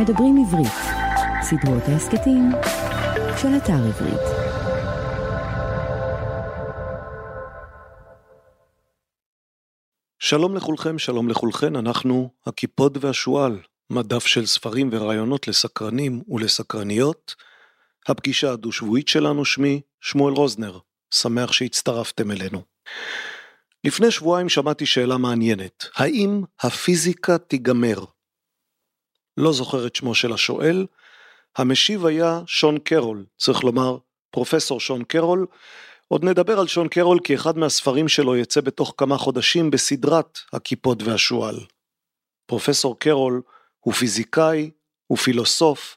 מדברים עברית, סדרות ההסכתים של אתר עברית. שלום לכולכם, שלום לכולכן, אנחנו הקיפוד והשועל, מדף של ספרים ורעיונות לסקרנים ולסקרניות. הפגישה הדו-שבועית שלנו, שמי שמואל רוזנר, שמח שהצטרפתם אלינו. לפני שבועיים שמעתי שאלה מעניינת, האם הפיזיקה תיגמר? לא זוכר את שמו של השואל, המשיב היה שון קרול, צריך לומר פרופסור שון קרול, עוד נדבר על שון קרול כי אחד מהספרים שלו יצא בתוך כמה חודשים בסדרת הקיפוד והשועל. פרופסור קרול הוא פיזיקאי, הוא פילוסוף,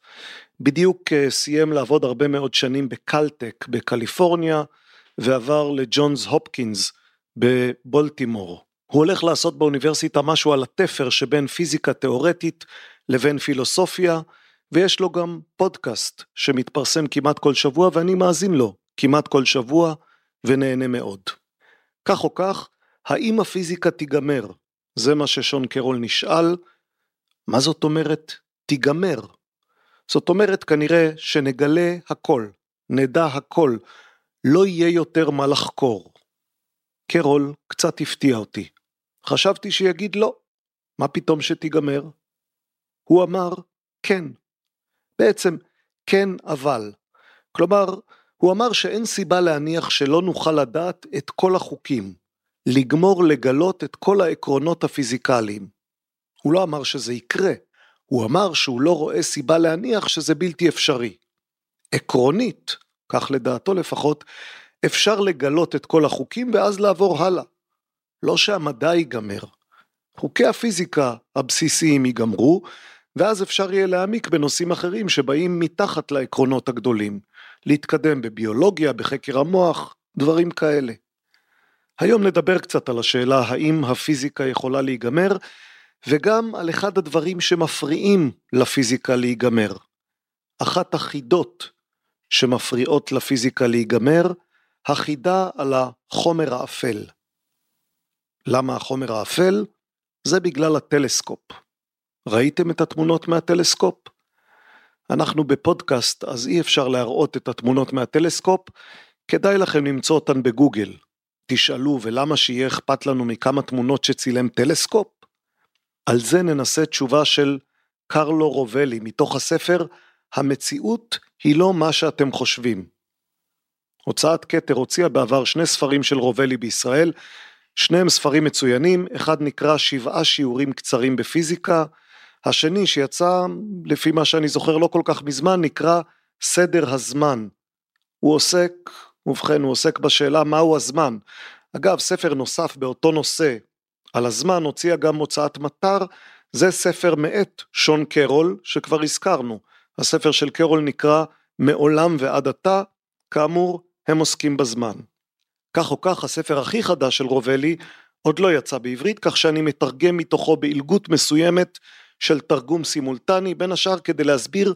בדיוק אה, סיים לעבוד הרבה מאוד שנים בקלטק בקליפורניה ועבר לג'ונס הופקינס בבולטימור. הוא הולך לעשות באוניברסיטה משהו על התפר שבין פיזיקה תאורטית לבין פילוסופיה, ויש לו גם פודקאסט שמתפרסם כמעט כל שבוע ואני מאזין לו כמעט כל שבוע ונהנה מאוד. כך או כך, האם הפיזיקה תיגמר? זה מה ששון קרול נשאל. מה זאת אומרת תיגמר? זאת אומרת כנראה שנגלה הכל, נדע הכל, לא יהיה יותר מה לחקור. קרול קצת הפתיע אותי. חשבתי שיגיד לא, מה פתאום שתיגמר? הוא אמר כן. בעצם כן אבל. כלומר, הוא אמר שאין סיבה להניח שלא נוכל לדעת את כל החוקים, לגמור לגלות את כל העקרונות הפיזיקליים. הוא לא אמר שזה יקרה, הוא אמר שהוא לא רואה סיבה להניח שזה בלתי אפשרי. עקרונית, כך לדעתו לפחות, אפשר לגלות את כל החוקים ואז לעבור הלאה. לא שהמדע ייגמר. חוקי הפיזיקה הבסיסיים ייגמרו, ואז אפשר יהיה להעמיק בנושאים אחרים שבאים מתחת לעקרונות הגדולים. להתקדם בביולוגיה, בחקר המוח, דברים כאלה. היום נדבר קצת על השאלה האם הפיזיקה יכולה להיגמר, וגם על אחד הדברים שמפריעים לפיזיקה להיגמר. אחת החידות שמפריעות לפיזיקה להיגמר, החידה על החומר האפל. למה החומר האפל? זה בגלל הטלסקופ. ראיתם את התמונות מהטלסקופ? אנחנו בפודקאסט אז אי אפשר להראות את התמונות מהטלסקופ, כדאי לכם למצוא אותן בגוגל. תשאלו ולמה שיהיה אכפת לנו מכמה תמונות שצילם טלסקופ? על זה ננסה תשובה של קרלו רובלי מתוך הספר המציאות היא לא מה שאתם חושבים. הוצאת כתר הוציאה בעבר שני ספרים של רובלי בישראל, שניהם ספרים מצוינים, אחד נקרא שבעה שיעורים קצרים בפיזיקה, השני שיצא לפי מה שאני זוכר לא כל כך מזמן נקרא סדר הזמן. הוא עוסק, ובכן הוא עוסק בשאלה מהו הזמן. אגב ספר נוסף באותו נושא על הזמן הוציאה גם הוצאת מטר, זה ספר מאת שון קרול שכבר הזכרנו. הספר של קרול נקרא מעולם ועד עתה, כאמור הם עוסקים בזמן. כך או כך הספר הכי חדש של רובלי עוד לא יצא בעברית כך שאני מתרגם מתוכו בעילגות מסוימת של תרגום סימולטני בין השאר כדי להסביר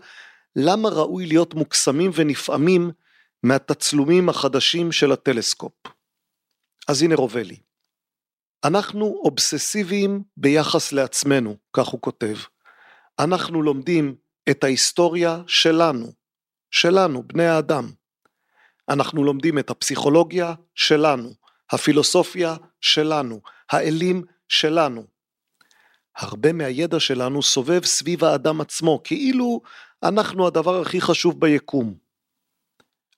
למה ראוי להיות מוקסמים ונפעמים מהתצלומים החדשים של הטלסקופ. אז הנה רובלי. אנחנו אובססיביים ביחס לעצמנו, כך הוא כותב. אנחנו לומדים את ההיסטוריה שלנו, שלנו, בני האדם. אנחנו לומדים את הפסיכולוגיה שלנו, הפילוסופיה שלנו, האלים שלנו. הרבה מהידע שלנו סובב סביב האדם עצמו, כאילו אנחנו הדבר הכי חשוב ביקום.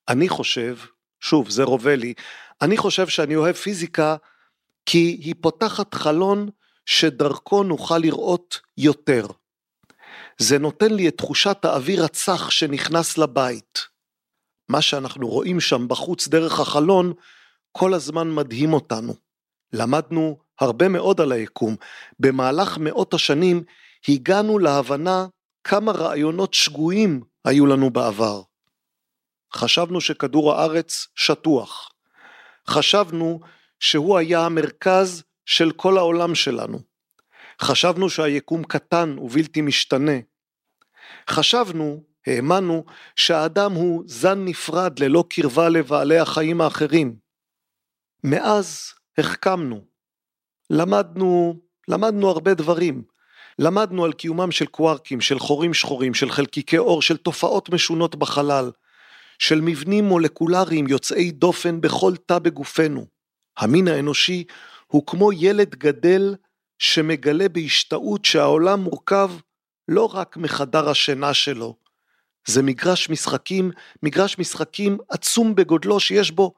אני חושב, שוב, זה רובה לי, אני חושב שאני אוהב פיזיקה כי היא פותחת חלון שדרכו נוכל לראות יותר. זה נותן לי את תחושת האוויר הצח שנכנס לבית. מה שאנחנו רואים שם בחוץ דרך החלון כל הזמן מדהים אותנו. למדנו הרבה מאוד על היקום. במהלך מאות השנים הגענו להבנה כמה רעיונות שגויים היו לנו בעבר. חשבנו שכדור הארץ שטוח. חשבנו שהוא היה המרכז של כל העולם שלנו. חשבנו שהיקום קטן ובלתי משתנה. חשבנו, האמנו, שהאדם הוא זן נפרד ללא קרבה לבעלי החיים האחרים. מאז החכמנו. למדנו, למדנו הרבה דברים. למדנו על קיומם של קווארקים, של חורים שחורים, של חלקיקי אור, של תופעות משונות בחלל, של מבנים מולקולריים יוצאי דופן בכל תא בגופנו. המין האנושי הוא כמו ילד גדל שמגלה בהשתאות שהעולם מורכב לא רק מחדר השינה שלו, זה מגרש משחקים, מגרש משחקים עצום בגודלו שיש בו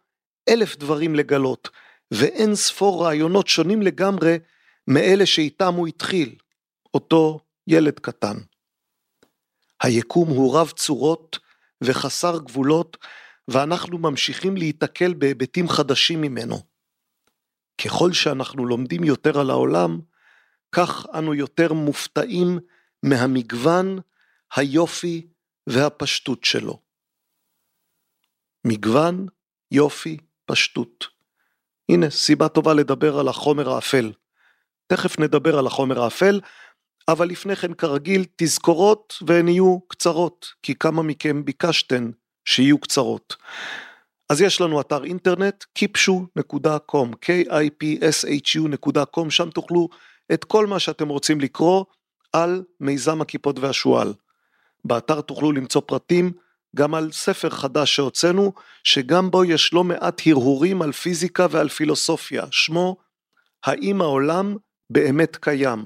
אלף דברים לגלות, ואין ספור רעיונות שונים לגמרי מאלה שאיתם הוא התחיל, אותו ילד קטן. היקום הוא רב צורות וחסר גבולות, ואנחנו ממשיכים להיתקל בהיבטים חדשים ממנו. ככל שאנחנו לומדים יותר על העולם, כך אנו יותר מופתעים מהמגוון, היופי והפשטות שלו. מגוון, יופי, פשטות. הנה, סיבה טובה לדבר על החומר האפל. תכף נדבר על החומר האפל, אבל לפני כן כרגיל תזכורות והן יהיו קצרות, כי כמה מכם ביקשתן שיהיו קצרות. אז יש לנו אתר אינטרנט kipshu.com, k-i-p-s-h-u.com, שם תוכלו את כל מה שאתם רוצים לקרוא על מיזם הכיפות והשועל. באתר תוכלו למצוא פרטים גם על ספר חדש שהוצאנו, שגם בו יש לא מעט הרהורים על פיזיקה ועל פילוסופיה, שמו האם העולם באמת קיים.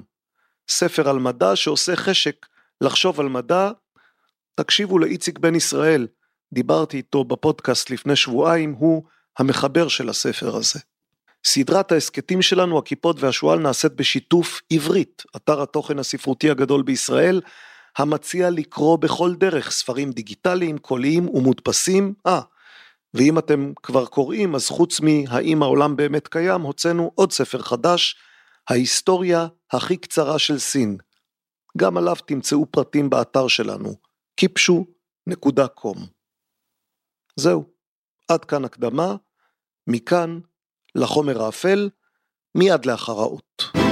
ספר על מדע שעושה חשק לחשוב על מדע. תקשיבו לאיציק בן ישראל, דיברתי איתו בפודקאסט לפני שבועיים, הוא המחבר של הספר הזה. סדרת ההסכתים שלנו, הכיפות והשועל, נעשית בשיתוף עברית, אתר התוכן הספרותי הגדול בישראל, המציע לקרוא בכל דרך ספרים דיגיטליים, קוליים ומודפסים. אה, ואם אתם כבר קוראים, אז חוץ מ"האם העולם באמת קיים", הוצאנו עוד ספר חדש, ההיסטוריה הכי קצרה של סין. גם עליו תמצאו פרטים באתר שלנו, kipshu.com. זהו, עד כאן הקדמה, מכאן לחומר האפל, מיד לאחר האות.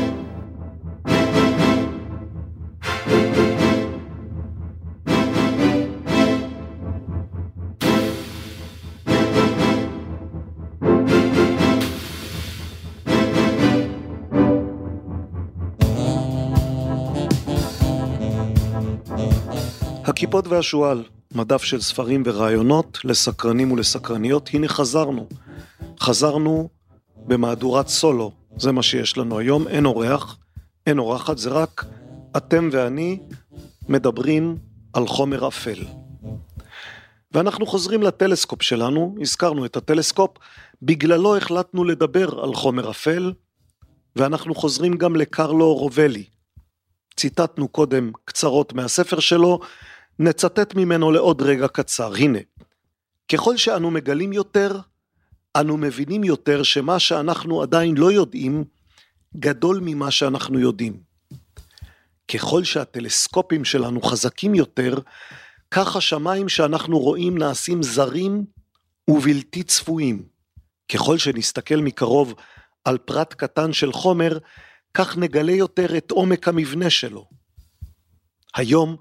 הכיפות והשועל, מדף של ספרים ורעיונות לסקרנים ולסקרניות, הנה חזרנו. חזרנו במהדורת סולו, זה מה שיש לנו היום, אין אורח, אין אורחת, זה רק אתם ואני מדברים על חומר אפל. ואנחנו חוזרים לטלסקופ שלנו, הזכרנו את הטלסקופ, בגללו החלטנו לדבר על חומר אפל, ואנחנו חוזרים גם לקרלו רובלי. ציטטנו קודם קצרות מהספר שלו, נצטט ממנו לעוד רגע קצר, הנה. ככל שאנו מגלים יותר, אנו מבינים יותר שמה שאנחנו עדיין לא יודעים, גדול ממה שאנחנו יודעים. ככל שהטלסקופים שלנו חזקים יותר, כך השמיים שאנחנו רואים נעשים זרים ובלתי צפויים. ככל שנסתכל מקרוב על פרט קטן של חומר, כך נגלה יותר את עומק המבנה שלו. היום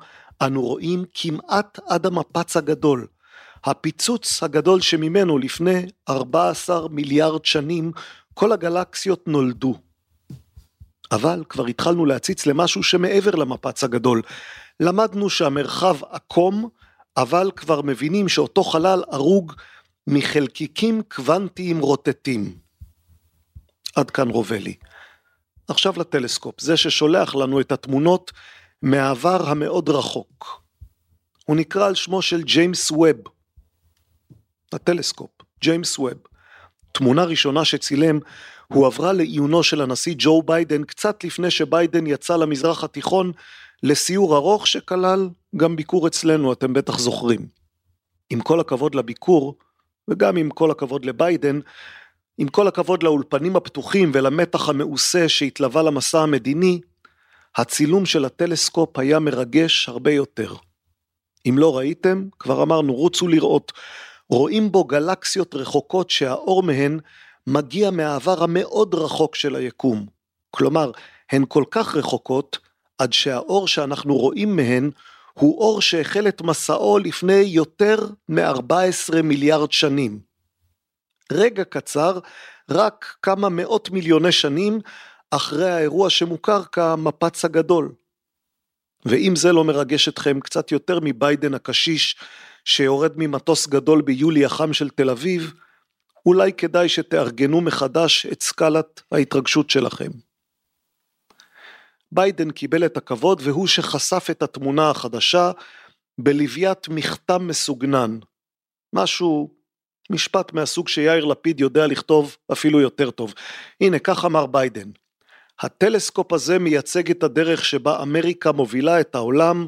אנו רואים כמעט עד המפץ הגדול, הפיצוץ הגדול שממנו לפני 14 מיליארד שנים כל הגלקסיות נולדו. אבל כבר התחלנו להציץ למשהו שמעבר למפץ הגדול. למדנו שהמרחב עקום, אבל כבר מבינים שאותו חלל הרוג מחלקיקים קוונטיים רוטטים. עד כאן רובלי. עכשיו לטלסקופ, זה ששולח לנו את התמונות מהעבר המאוד רחוק. הוא נקרא על שמו של ג'יימס ווב. הטלסקופ, ג'יימס ווב. תמונה ראשונה שצילם הועברה לעיונו של הנשיא ג'ו ביידן קצת לפני שביידן יצא למזרח התיכון לסיור ארוך שכלל גם ביקור אצלנו, אתם בטח זוכרים. עם כל הכבוד לביקור, וגם עם כל הכבוד לביידן, עם כל הכבוד לאולפנים הפתוחים ולמתח המעושה שהתלווה למסע המדיני, הצילום של הטלסקופ היה מרגש הרבה יותר. אם לא ראיתם, כבר אמרנו, רוצו לראות. רואים בו גלקסיות רחוקות שהאור מהן מגיע מהעבר המאוד רחוק של היקום. כלומר, הן כל כך רחוקות, עד שהאור שאנחנו רואים מהן הוא אור שהחל את מסעו לפני יותר מ-14 מיליארד שנים. רגע קצר, רק כמה מאות מיליוני שנים אחרי האירוע שמוכר כמפץ הגדול, ואם זה לא מרגש אתכם קצת יותר מביידן הקשיש שיורד ממטוס גדול ביולי החם של תל אביב, אולי כדאי שתארגנו מחדש את סקלת ההתרגשות שלכם. ביידן קיבל את הכבוד והוא שחשף את התמונה החדשה בלוויית מכתם מסוגנן. משהו, משפט מהסוג שיאיר לפיד יודע לכתוב אפילו יותר טוב. הנה, כך אמר ביידן. הטלסקופ הזה מייצג את הדרך שבה אמריקה מובילה את העולם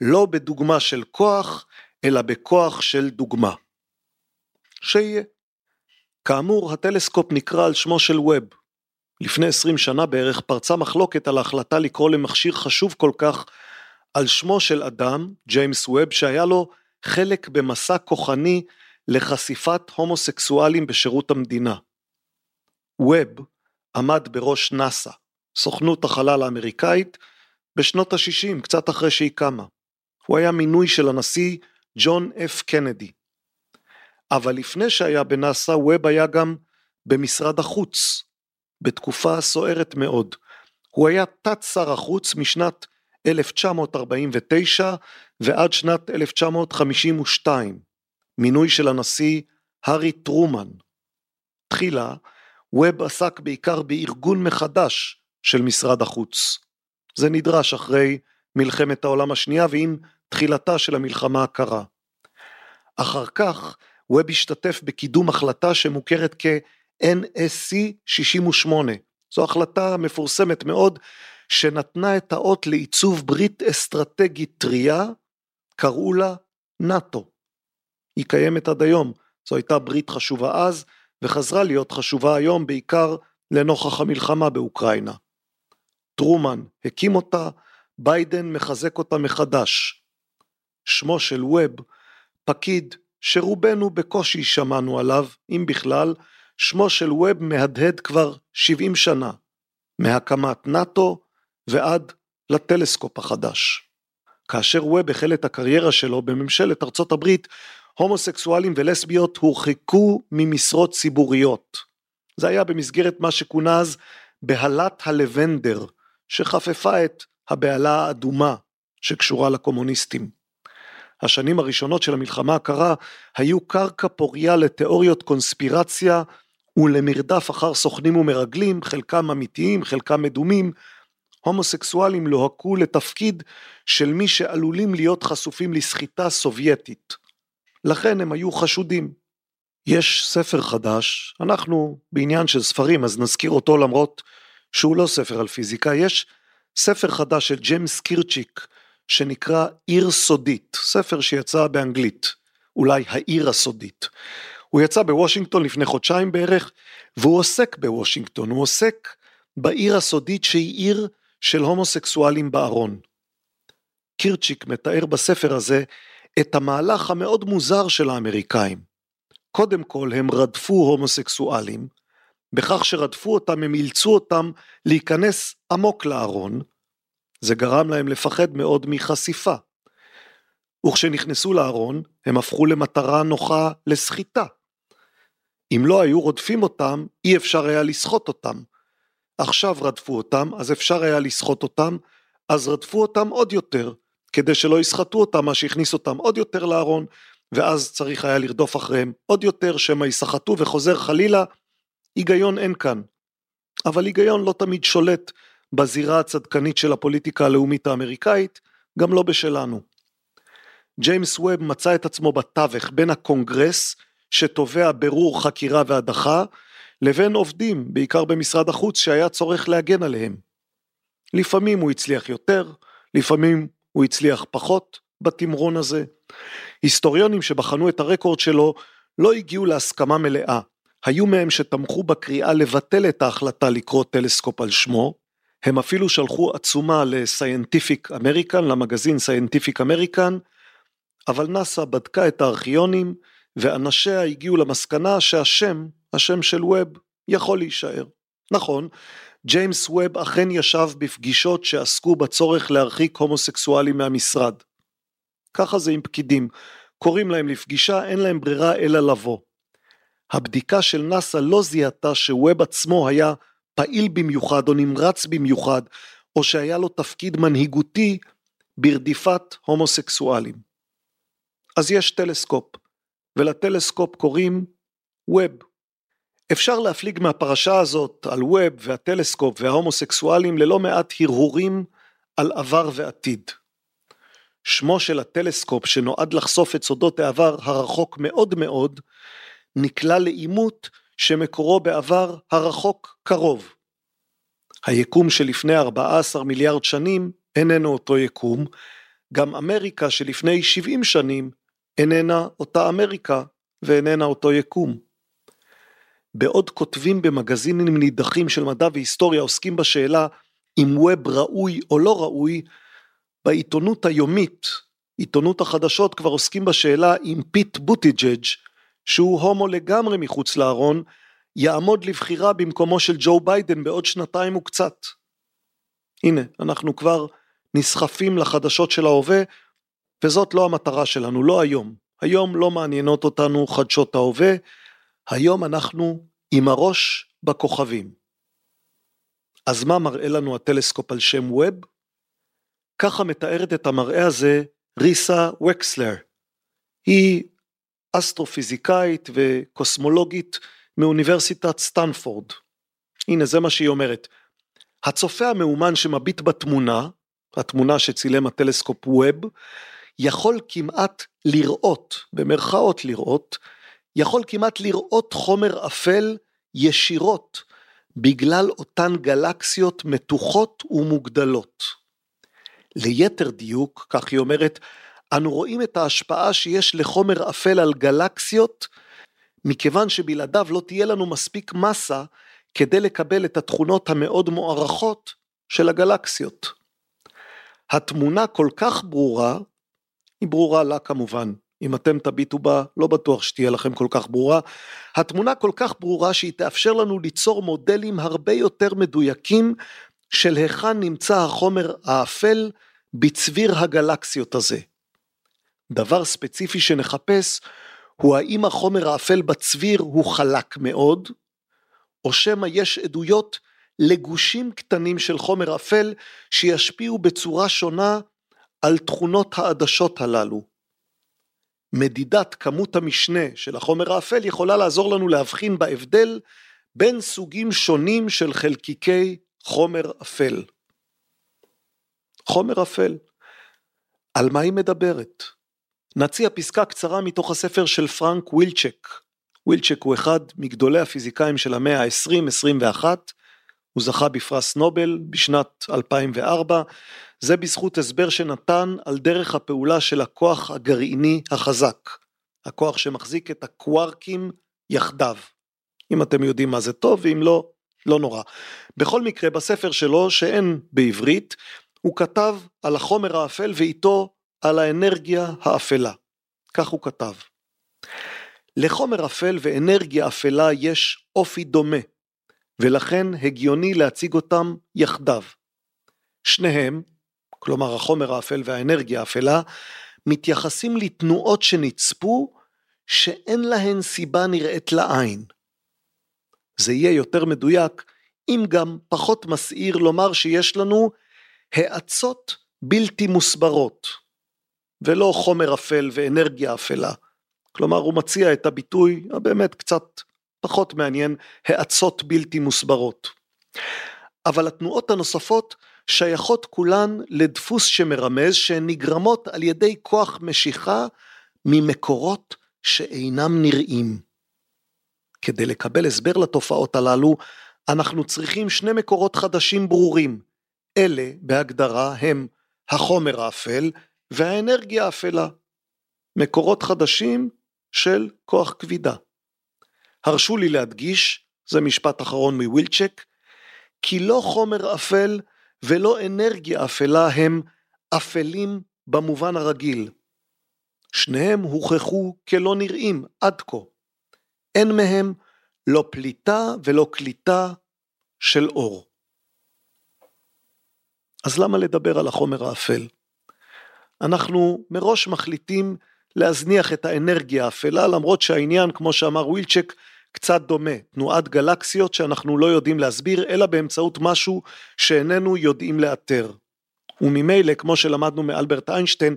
לא בדוגמה של כוח, אלא בכוח של דוגמה. שיהיה. כאמור, הטלסקופ נקרא על שמו של ווב. לפני עשרים שנה בערך פרצה מחלוקת על ההחלטה לקרוא למכשיר חשוב כל כך על שמו של אדם, ג'יימס ווב, שהיה לו חלק במסע כוחני לחשיפת הומוסקסואלים בשירות המדינה. ווב עמד בראש נאס"א, סוכנות החלל האמריקאית, בשנות ה-60, קצת אחרי שהיא קמה. הוא היה מינוי של הנשיא ג'ון אף קנדי. אבל לפני שהיה בנאס"א, ווב היה גם במשרד החוץ, בתקופה סוערת מאוד. הוא היה תת שר החוץ משנת 1949 ועד שנת 1952, מינוי של הנשיא הארי טרומן. תחילה, ווב עסק בעיקר בארגון מחדש של משרד החוץ. זה נדרש אחרי מלחמת העולם השנייה ועם תחילתה של המלחמה הקרה. אחר כך ווב השתתף בקידום החלטה שמוכרת כ-NSC 68. זו החלטה מפורסמת מאוד שנתנה את האות לעיצוב ברית אסטרטגית טריה, קראו לה נאט"ו. היא קיימת עד היום, זו הייתה ברית חשובה אז, וחזרה להיות חשובה היום בעיקר לנוכח המלחמה באוקראינה. טרומן הקים אותה, ביידן מחזק אותה מחדש. שמו של ווב, פקיד שרובנו בקושי שמענו עליו, אם בכלל, שמו של ווב מהדהד כבר 70 שנה, מהקמת נאט"ו ועד לטלסקופ החדש. כאשר ווב החל את הקריירה שלו בממשלת ארצות הברית, הומוסקסואלים ולסביות הורחקו ממשרות ציבוריות. זה היה במסגרת מה שכונה אז בהלת הלבנדר, שחפפה את הבהלה האדומה שקשורה לקומוניסטים. השנים הראשונות של המלחמה הקרה היו קרקע פוריה לתיאוריות קונספירציה ולמרדף אחר סוכנים ומרגלים, חלקם אמיתיים, חלקם מדומים. הומוסקסואלים לוהקו לתפקיד של מי שעלולים להיות חשופים לסחיטה סובייטית. לכן הם היו חשודים. יש ספר חדש, אנחנו בעניין של ספרים אז נזכיר אותו למרות שהוא לא ספר על פיזיקה, יש ספר חדש של ג'יימס קירצ'יק שנקרא עיר סודית, ספר שיצא באנגלית, אולי העיר הסודית. הוא יצא בוושינגטון לפני חודשיים בערך, והוא עוסק בוושינגטון, הוא עוסק בעיר הסודית שהיא עיר של הומוסקסואלים בארון. קירצ'יק מתאר בספר הזה את המהלך המאוד מוזר של האמריקאים. קודם כל הם רדפו הומוסקסואלים, בכך שרדפו אותם הם אילצו אותם להיכנס עמוק לארון, זה גרם להם לפחד מאוד מחשיפה. וכשנכנסו לארון, הם הפכו למטרה נוחה לסחיטה. אם לא היו רודפים אותם, אי אפשר היה לסחוט אותם. עכשיו רדפו אותם, אז אפשר היה לסחוט אותם, אז רדפו אותם עוד יותר, כדי שלא יסחטו אותם, מה שהכניס אותם עוד יותר לארון, ואז צריך היה לרדוף אחריהם עוד יותר, שמא יסחטו וחוזר חלילה. היגיון אין כאן. אבל היגיון לא תמיד שולט בזירה הצדקנית של הפוליטיקה הלאומית האמריקאית, גם לא בשלנו. ג'יימס ווב מצא את עצמו בתווך בין הקונגרס, שתובע ברור חקירה והדחה, לבין עובדים, בעיקר במשרד החוץ, שהיה צורך להגן עליהם. לפעמים הוא הצליח יותר, לפעמים הוא הצליח פחות בתמרון הזה. היסטוריונים שבחנו את הרקורד שלו לא הגיעו להסכמה מלאה. היו מהם שתמכו בקריאה לבטל את ההחלטה לקרוא טלסקופ על שמו, הם אפילו שלחו עצומה ל-Scientific American, למגזין Scientific American, אבל נאס"א בדקה את הארכיונים ואנשיה הגיעו למסקנה שהשם, השם של ווב, יכול להישאר. נכון, ג'יימס ווב אכן ישב בפגישות שעסקו בצורך להרחיק הומוסקסואלים מהמשרד. ככה זה עם פקידים, קוראים להם לפגישה, אין להם ברירה אלא לבוא. הבדיקה של נאס"א לא זיהתה שווב עצמו היה פעיל במיוחד או נמרץ במיוחד, או שהיה לו תפקיד מנהיגותי ברדיפת הומוסקסואלים. אז יש טלסקופ, ולטלסקופ קוראים ווב. אפשר להפליג מהפרשה הזאת על ווב והטלסקופ וההומוסקסואלים ללא מעט הרהורים על עבר ועתיד. שמו של הטלסקופ שנועד לחשוף את סודות העבר הרחוק מאוד מאוד, נקלע לעימות שמקורו בעבר הרחוק קרוב. היקום שלפני 14 מיליארד שנים איננו אותו יקום, גם אמריקה שלפני 70 שנים איננה אותה אמריקה ואיננה אותו יקום. בעוד כותבים במגזינים נידחים של מדע והיסטוריה עוסקים בשאלה אם ווב ראוי או לא ראוי, בעיתונות היומית, עיתונות החדשות כבר עוסקים בשאלה אם פיט בוטיג'ג' שהוא הומו לגמרי מחוץ לארון, יעמוד לבחירה במקומו של ג'ו ביידן בעוד שנתיים וקצת. הנה, אנחנו כבר נסחפים לחדשות של ההווה, וזאת לא המטרה שלנו, לא היום. היום לא מעניינות אותנו חדשות ההווה, היום אנחנו עם הראש בכוכבים. אז מה מראה לנו הטלסקופ על שם ווב? ככה מתארת את המראה הזה ריסה וקסלר. היא אסטרופיזיקאית וקוסמולוגית מאוניברסיטת סטנפורד. הנה זה מה שהיא אומרת. הצופה המאומן שמביט בתמונה, התמונה שצילם הטלסקופ ווב, יכול כמעט לראות, במרכאות לראות, יכול כמעט לראות חומר אפל ישירות בגלל אותן גלקסיות מתוחות ומוגדלות. ליתר דיוק, כך היא אומרת, אנו רואים את ההשפעה שיש לחומר אפל על גלקסיות, מכיוון שבלעדיו לא תהיה לנו מספיק מסה כדי לקבל את התכונות המאוד מוערכות של הגלקסיות. התמונה כל כך ברורה, היא ברורה לה כמובן, אם אתם תביטו בה, לא בטוח שתהיה לכם כל כך ברורה. התמונה כל כך ברורה שהיא תאפשר לנו ליצור מודלים הרבה יותר מדויקים של היכן נמצא החומר האפל בצביר הגלקסיות הזה. דבר ספציפי שנחפש הוא האם החומר האפל בצביר הוא חלק מאוד, או שמא יש עדויות לגושים קטנים של חומר אפל שישפיעו בצורה שונה על תכונות העדשות הללו. מדידת כמות המשנה של החומר האפל יכולה לעזור לנו להבחין בהבדל בין סוגים שונים של חלקיקי חומר אפל. חומר אפל. על מה היא מדברת? נציע פסקה קצרה מתוך הספר של פרנק ווילצ'ק. ווילצ'ק הוא אחד מגדולי הפיזיקאים של המאה ה-20-21, הוא זכה בפרס נובל בשנת 2004, זה בזכות הסבר שנתן על דרך הפעולה של הכוח הגרעיני החזק, הכוח שמחזיק את הקווארקים יחדיו. אם אתם יודעים מה זה טוב, ואם לא, לא נורא. בכל מקרה, בספר שלו, שאין בעברית, הוא כתב על החומר האפל ואיתו על האנרגיה האפלה. כך הוא כתב. לחומר אפל ואנרגיה אפלה יש אופי דומה, ולכן הגיוני להציג אותם יחדיו. שניהם, כלומר החומר האפל והאנרגיה האפלה, מתייחסים לתנועות שנצפו שאין להן סיבה נראית לעין. זה יהיה יותר מדויק אם גם פחות מסעיר לומר שיש לנו האצות בלתי מוסברות, ולא חומר אפל ואנרגיה אפלה. כלומר הוא מציע את הביטוי הבאמת קצת פחות מעניין, האצות בלתי מוסברות. אבל התנועות הנוספות שייכות כולן לדפוס שמרמז שהן נגרמות על ידי כוח משיכה ממקורות שאינם נראים. כדי לקבל הסבר לתופעות הללו, אנחנו צריכים שני מקורות חדשים ברורים. אלה, בהגדרה, הם החומר האפל והאנרגיה האפלה. מקורות חדשים של כוח כבידה. הרשו לי להדגיש, זה משפט אחרון מווילצ'ק, כי לא חומר אפל ולא אנרגיה אפלה הם אפלים במובן הרגיל. שניהם הוכחו כלא נראים עד כה. אין מהם לא פליטה ולא קליטה של אור. אז למה לדבר על החומר האפל? אנחנו מראש מחליטים להזניח את האנרגיה האפלה למרות שהעניין כמו שאמר ווילצ'ק קצת דומה, תנועת גלקסיות שאנחנו לא יודעים להסביר אלא באמצעות משהו שאיננו יודעים לאתר. וממילא, כמו שלמדנו מאלברט איינשטיין,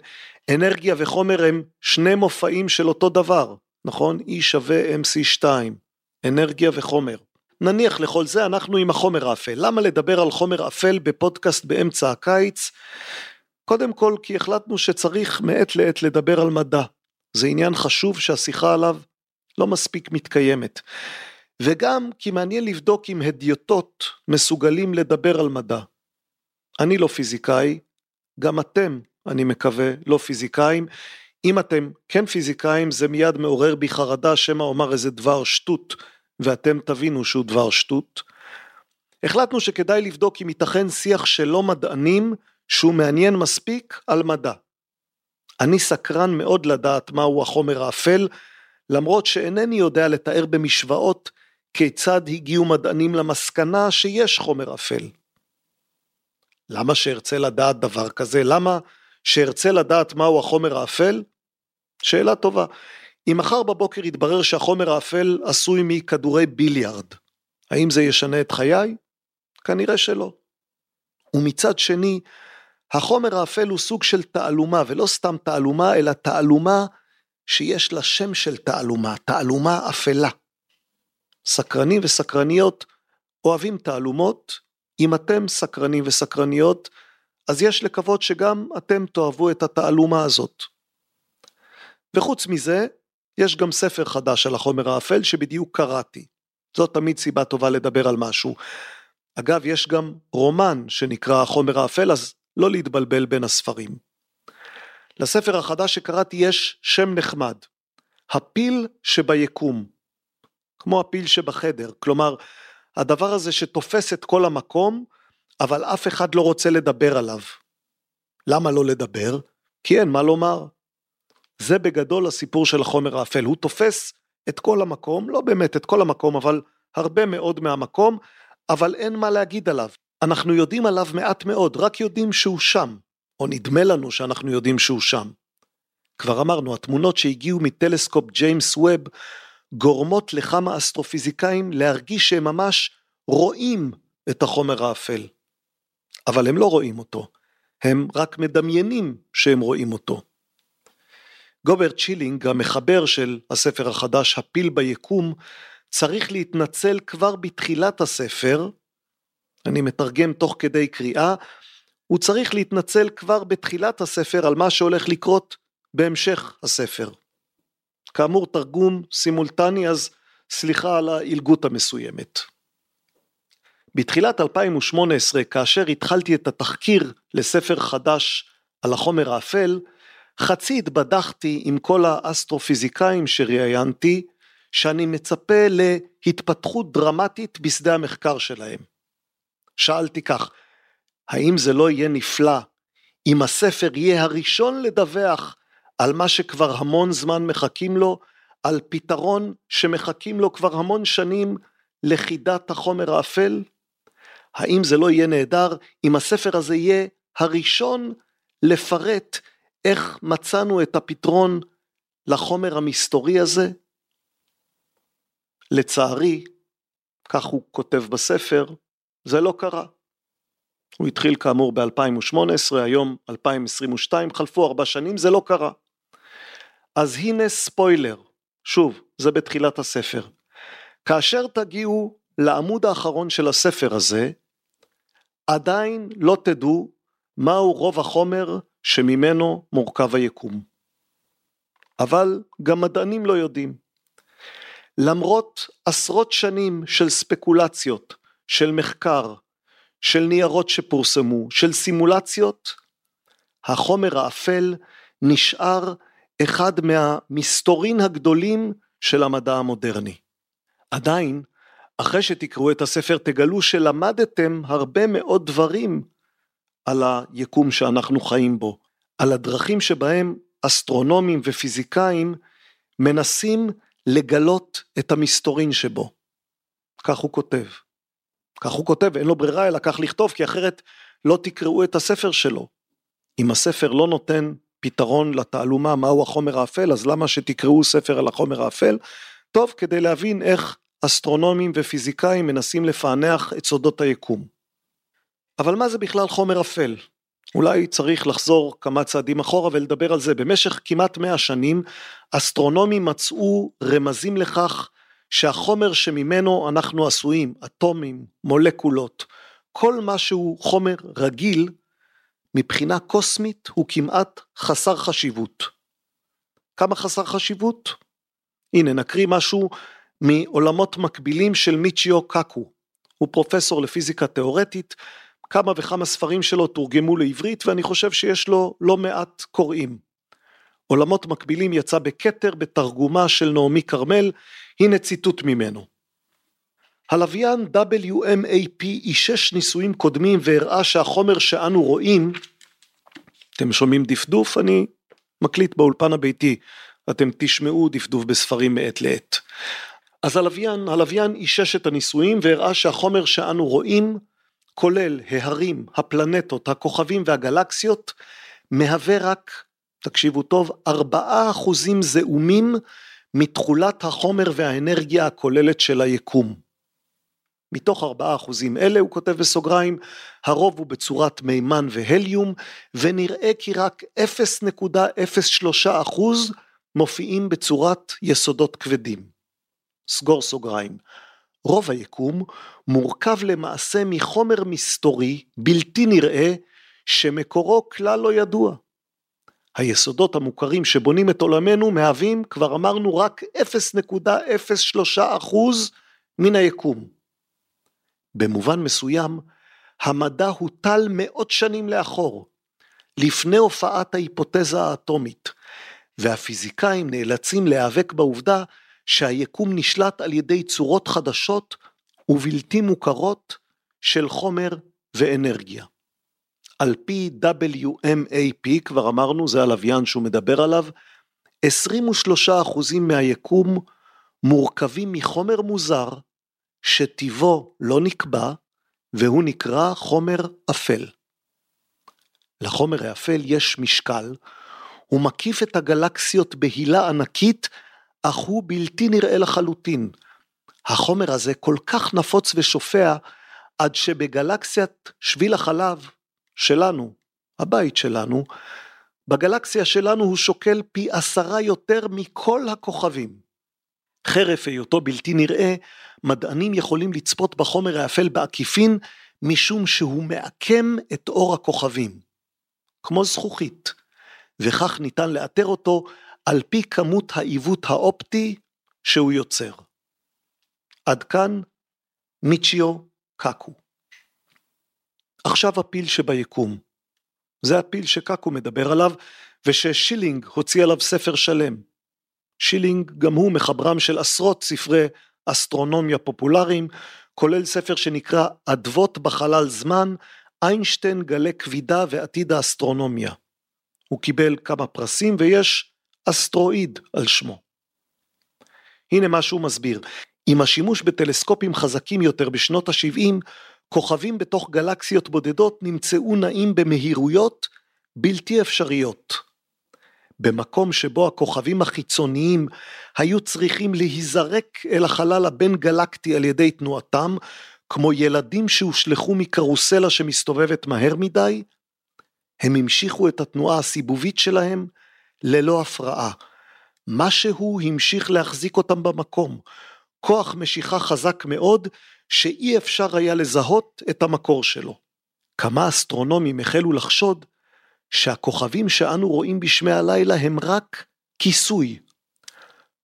אנרגיה וחומר הם שני מופעים של אותו דבר, נכון? E שווה MC2, אנרגיה וחומר. נניח לכל זה אנחנו עם החומר האפל. למה לדבר על חומר אפל בפודקאסט באמצע הקיץ? קודם כל כי החלטנו שצריך מעת לעת לדבר על מדע. זה עניין חשוב שהשיחה עליו לא מספיק מתקיימת. וגם כי מעניין לבדוק אם הדיוטות מסוגלים לדבר על מדע. אני לא פיזיקאי, גם אתם, אני מקווה, לא פיזיקאים. אם אתם כן פיזיקאים, זה מיד מעורר בי חרדה שמא אומר איזה דבר שטות, ואתם תבינו שהוא דבר שטות. החלטנו שכדאי לבדוק אם ייתכן שיח שלא מדענים, שהוא מעניין מספיק על מדע. אני סקרן מאוד לדעת מהו החומר האפל, למרות שאינני יודע לתאר במשוואות כיצד הגיעו מדענים למסקנה שיש חומר אפל. למה שארצה לדעת דבר כזה? למה שארצה לדעת מהו החומר האפל? שאלה טובה. אם מחר בבוקר יתברר שהחומר האפל עשוי מכדורי ביליארד, האם זה ישנה את חיי? כנראה שלא. ומצד שני, החומר האפל הוא סוג של תעלומה, ולא סתם תעלומה, אלא תעלומה שיש לה שם של תעלומה, תעלומה אפלה. סקרנים וסקרניות אוהבים תעלומות, אם אתם סקרנים וסקרניות, אז יש לקוות שגם אתם תאהבו את התעלומה הזאת. וחוץ מזה, יש גם ספר חדש על החומר האפל שבדיוק קראתי. זאת תמיד סיבה טובה לדבר על משהו. אגב, יש גם רומן שנקרא החומר האפל, אז לא להתבלבל בין הספרים. לספר החדש שקראתי יש שם נחמד, הפיל שביקום, כמו הפיל שבחדר, כלומר, הדבר הזה שתופס את כל המקום, אבל אף אחד לא רוצה לדבר עליו. למה לא לדבר? כי אין מה לומר. זה בגדול הסיפור של החומר האפל, הוא תופס את כל המקום, לא באמת את כל המקום, אבל הרבה מאוד מהמקום, אבל אין מה להגיד עליו. אנחנו יודעים עליו מעט מאוד, רק יודעים שהוא שם, או נדמה לנו שאנחנו יודעים שהוא שם. כבר אמרנו, התמונות שהגיעו מטלסקופ ג'יימס ווב גורמות לכמה אסטרופיזיקאים להרגיש שהם ממש רואים את החומר האפל. אבל הם לא רואים אותו, הם רק מדמיינים שהם רואים אותו. גוברט שילינג, המחבר של הספר החדש הפיל ביקום, צריך להתנצל כבר בתחילת הספר, אני מתרגם תוך כדי קריאה, הוא צריך להתנצל כבר בתחילת הספר על מה שהולך לקרות בהמשך הספר. כאמור תרגום סימולטני אז סליחה על העילגות המסוימת. בתחילת 2018 כאשר התחלתי את התחקיר לספר חדש על החומר האפל, חצי התבדחתי עם כל האסטרופיזיקאים שראיינתי, שאני מצפה להתפתחות דרמטית בשדה המחקר שלהם. שאלתי כך, האם זה לא יהיה נפלא אם הספר יהיה הראשון לדווח על מה שכבר המון זמן מחכים לו, על פתרון שמחכים לו כבר המון שנים לחידת החומר האפל? האם זה לא יהיה נהדר אם הספר הזה יהיה הראשון לפרט איך מצאנו את הפתרון לחומר המסתורי הזה? לצערי, כך הוא כותב בספר, זה לא קרה. הוא התחיל כאמור ב-2018, היום 2022, חלפו ארבע שנים, זה לא קרה. אז הנה ספוילר, שוב, זה בתחילת הספר. כאשר תגיעו לעמוד האחרון של הספר הזה, עדיין לא תדעו מהו רוב החומר שממנו מורכב היקום. אבל גם מדענים לא יודעים. למרות עשרות שנים של ספקולציות, של מחקר, של ניירות שפורסמו, של סימולציות, החומר האפל נשאר אחד מהמסתורין הגדולים של המדע המודרני. עדיין, אחרי שתקראו את הספר תגלו שלמדתם הרבה מאוד דברים על היקום שאנחנו חיים בו, על הדרכים שבהם אסטרונומים ופיזיקאים מנסים לגלות את המסתורין שבו. כך הוא כותב. כך הוא כותב, אין לו ברירה אלא כך לכתוב, כי אחרת לא תקראו את הספר שלו. אם הספר לא נותן פתרון לתעלומה מהו החומר האפל, אז למה שתקראו ספר על החומר האפל? טוב, כדי להבין איך אסטרונומים ופיזיקאים מנסים לפענח את סודות היקום. אבל מה זה בכלל חומר אפל? אולי צריך לחזור כמה צעדים אחורה ולדבר על זה. במשך כמעט מאה שנים אסטרונומים מצאו רמזים לכך שהחומר שממנו אנחנו עשויים, אטומים, מולקולות, כל מה שהוא חומר רגיל, מבחינה קוסמית הוא כמעט חסר חשיבות. כמה חסר חשיבות? הנה נקריא משהו מעולמות מקבילים של מיצ'יו קקו. הוא פרופסור לפיזיקה תאורטית, כמה וכמה ספרים שלו תורגמו לעברית ואני חושב שיש לו לא מעט קוראים. עולמות מקבילים יצא בכתר בתרגומה של נעמי כרמל, הנה ציטוט ממנו. הלוויין WMAP אישש ניסויים קודמים והראה שהחומר שאנו רואים, אתם שומעים דפדוף? אני מקליט באולפן הביתי, אתם תשמעו דפדוף בספרים מעת לעת. אז הלוויין, הלוויין אישש את הניסויים והראה שהחומר שאנו רואים, כולל ההרים, הפלנטות, הכוכבים והגלקסיות, מהווה רק, תקשיבו טוב, ארבעה אחוזים זעומים מתכולת החומר והאנרגיה הכוללת של היקום. מתוך ארבעה אחוזים אלה, הוא כותב בסוגריים, הרוב הוא בצורת מימן והליום, ונראה כי רק 0.03 אחוז מופיעים בצורת יסודות כבדים. סגור סוגריים. רוב היקום מורכב למעשה מחומר מסתורי, בלתי נראה, שמקורו כלל לא ידוע. היסודות המוכרים שבונים את עולמנו מהווים, כבר אמרנו, רק 0.03 אחוז מן היקום. במובן מסוים, המדע הוטל מאות שנים לאחור, לפני הופעת ההיפותזה האטומית, והפיזיקאים נאלצים להיאבק בעובדה שהיקום נשלט על ידי צורות חדשות ובלתי מוכרות של חומר ואנרגיה. על פי WMAP, כבר אמרנו, זה הלוויין שהוא מדבר עליו, 23% מהיקום מורכבים מחומר מוזר שטיבו לא נקבע והוא נקרא חומר אפל. לחומר האפל יש משקל, הוא מקיף את הגלקסיות בהילה ענקית, אך הוא בלתי נראה לחלוטין. החומר הזה כל כך נפוץ ושופע, עד שבגלקסיית שביל החלב שלנו, הבית שלנו, בגלקסיה שלנו הוא שוקל פי עשרה יותר מכל הכוכבים. חרף היותו בלתי נראה, מדענים יכולים לצפות בחומר האפל בעקיפין, משום שהוא מעקם את אור הכוכבים. כמו זכוכית, וכך ניתן לאתר אותו על פי כמות העיוות האופטי שהוא יוצר. עד כאן מיצ'יו קקו. עכשיו הפיל שביקום. זה הפיל שקקו מדבר עליו, וששילינג הוציא עליו ספר שלם. שילינג גם הוא מחברם של עשרות ספרי אסטרונומיה פופולריים, כולל ספר שנקרא אדוות בחלל זמן, איינשטיין גלי כבידה ועתיד האסטרונומיה. הוא קיבל כמה פרסים ויש אסטרואיד על שמו. הנה מה שהוא מסביר, עם השימוש בטלסקופים חזקים יותר בשנות ה-70, כוכבים בתוך גלקסיות בודדות נמצאו נעים במהירויות בלתי אפשריות. במקום שבו הכוכבים החיצוניים היו צריכים להיזרק אל החלל הבין גלקטי על ידי תנועתם, כמו ילדים שהושלכו מקרוסלה שמסתובבת מהר מדי, הם המשיכו את התנועה הסיבובית שלהם ללא הפרעה. משהו המשיך להחזיק אותם במקום, כוח משיכה חזק מאוד שאי אפשר היה לזהות את המקור שלו. כמה אסטרונומים החלו לחשוד שהכוכבים שאנו רואים בשמי הלילה הם רק כיסוי,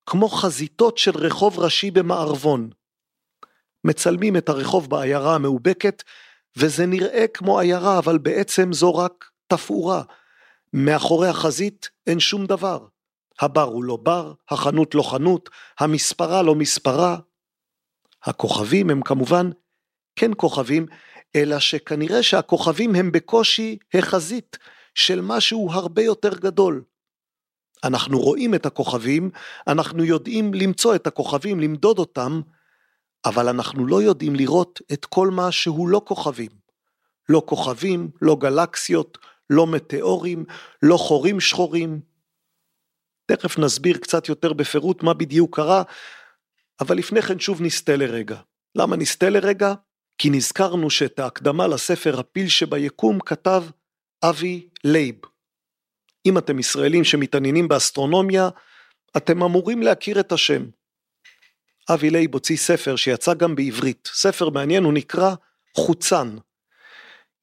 כמו חזיתות של רחוב ראשי במערבון. מצלמים את הרחוב בעיירה המאובקת, וזה נראה כמו עיירה, אבל בעצם זו רק תפאורה. מאחורי החזית אין שום דבר. הבר הוא לא בר, החנות לא חנות, המספרה לא מספרה. הכוכבים הם כמובן כן כוכבים, אלא שכנראה שהכוכבים הם בקושי החזית של משהו הרבה יותר גדול. אנחנו רואים את הכוכבים, אנחנו יודעים למצוא את הכוכבים, למדוד אותם, אבל אנחנו לא יודעים לראות את כל מה שהוא לא כוכבים. לא כוכבים, לא גלקסיות, לא מטאורים, לא חורים שחורים. תכף נסביר קצת יותר בפירוט מה בדיוק קרה, אבל לפני כן שוב נסטה לרגע. למה נסטה לרגע? כי נזכרנו שאת ההקדמה לספר הפיל שביקום כתב אבי לייב. אם אתם ישראלים שמתעניינים באסטרונומיה, אתם אמורים להכיר את השם. אבי לייב הוציא ספר שיצא גם בעברית, ספר מעניין, הוא נקרא חוצן.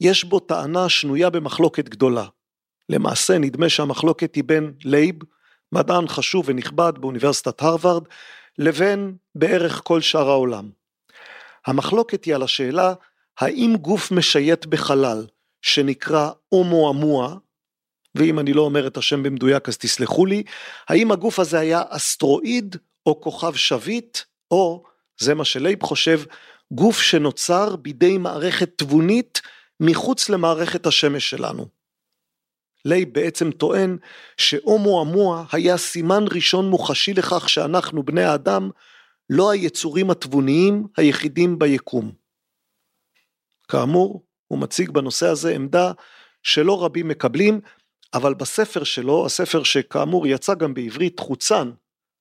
יש בו טענה שנויה במחלוקת גדולה. למעשה נדמה שהמחלוקת היא בין לייב, מדען חשוב ונכבד באוניברסיטת הרווארד, לבין בערך כל שאר העולם. המחלוקת היא על השאלה האם גוף משייט בחלל שנקרא אומואמואה, ואם אני לא אומר את השם במדויק אז תסלחו לי, האם הגוף הזה היה אסטרואיד או כוכב שביט, או, זה מה שלייב חושב, גוף שנוצר בידי מערכת תבונית מחוץ למערכת השמש שלנו. לייב בעצם טוען שאומואמואה היה סימן ראשון מוחשי לכך שאנחנו בני האדם לא היצורים התבוניים היחידים ביקום. כאמור, הוא מציג בנושא הזה עמדה שלא רבים מקבלים, אבל בספר שלו, הספר שכאמור יצא גם בעברית, חוצן,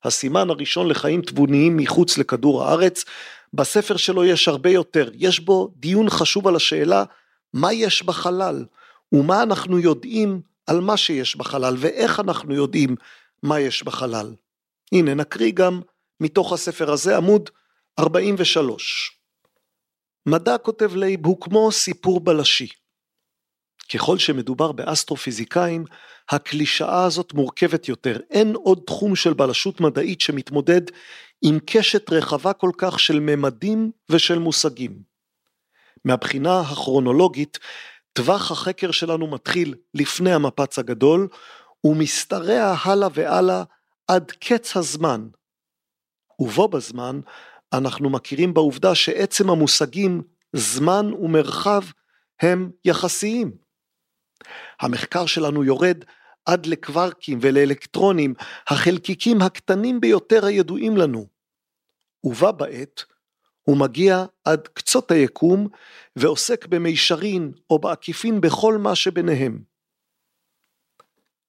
הסימן הראשון לחיים תבוניים מחוץ לכדור הארץ, בספר שלו יש הרבה יותר, יש בו דיון חשוב על השאלה מה יש בחלל, ומה אנחנו יודעים על מה שיש בחלל, ואיך אנחנו יודעים מה יש בחלל. הנה נקריא גם מתוך הספר הזה עמוד 43. מדע כותב לייב הוא כמו סיפור בלשי. ככל שמדובר באסטרופיזיקאים, הקלישאה הזאת מורכבת יותר. אין עוד תחום של בלשות מדעית שמתמודד עם קשת רחבה כל כך של ממדים ושל מושגים. מהבחינה הכרונולוגית, טווח החקר שלנו מתחיל לפני המפץ הגדול, ומשתרע הלאה והלאה עד קץ הזמן. ובו בזמן, אנחנו מכירים בעובדה שעצם המושגים זמן ומרחב הם יחסיים. המחקר שלנו יורד עד לקווארקים ולאלקטרונים, החלקיקים הקטנים ביותר הידועים לנו. ובה בעת, הוא מגיע עד קצות היקום ועוסק במישרין או בעקיפין בכל מה שביניהם.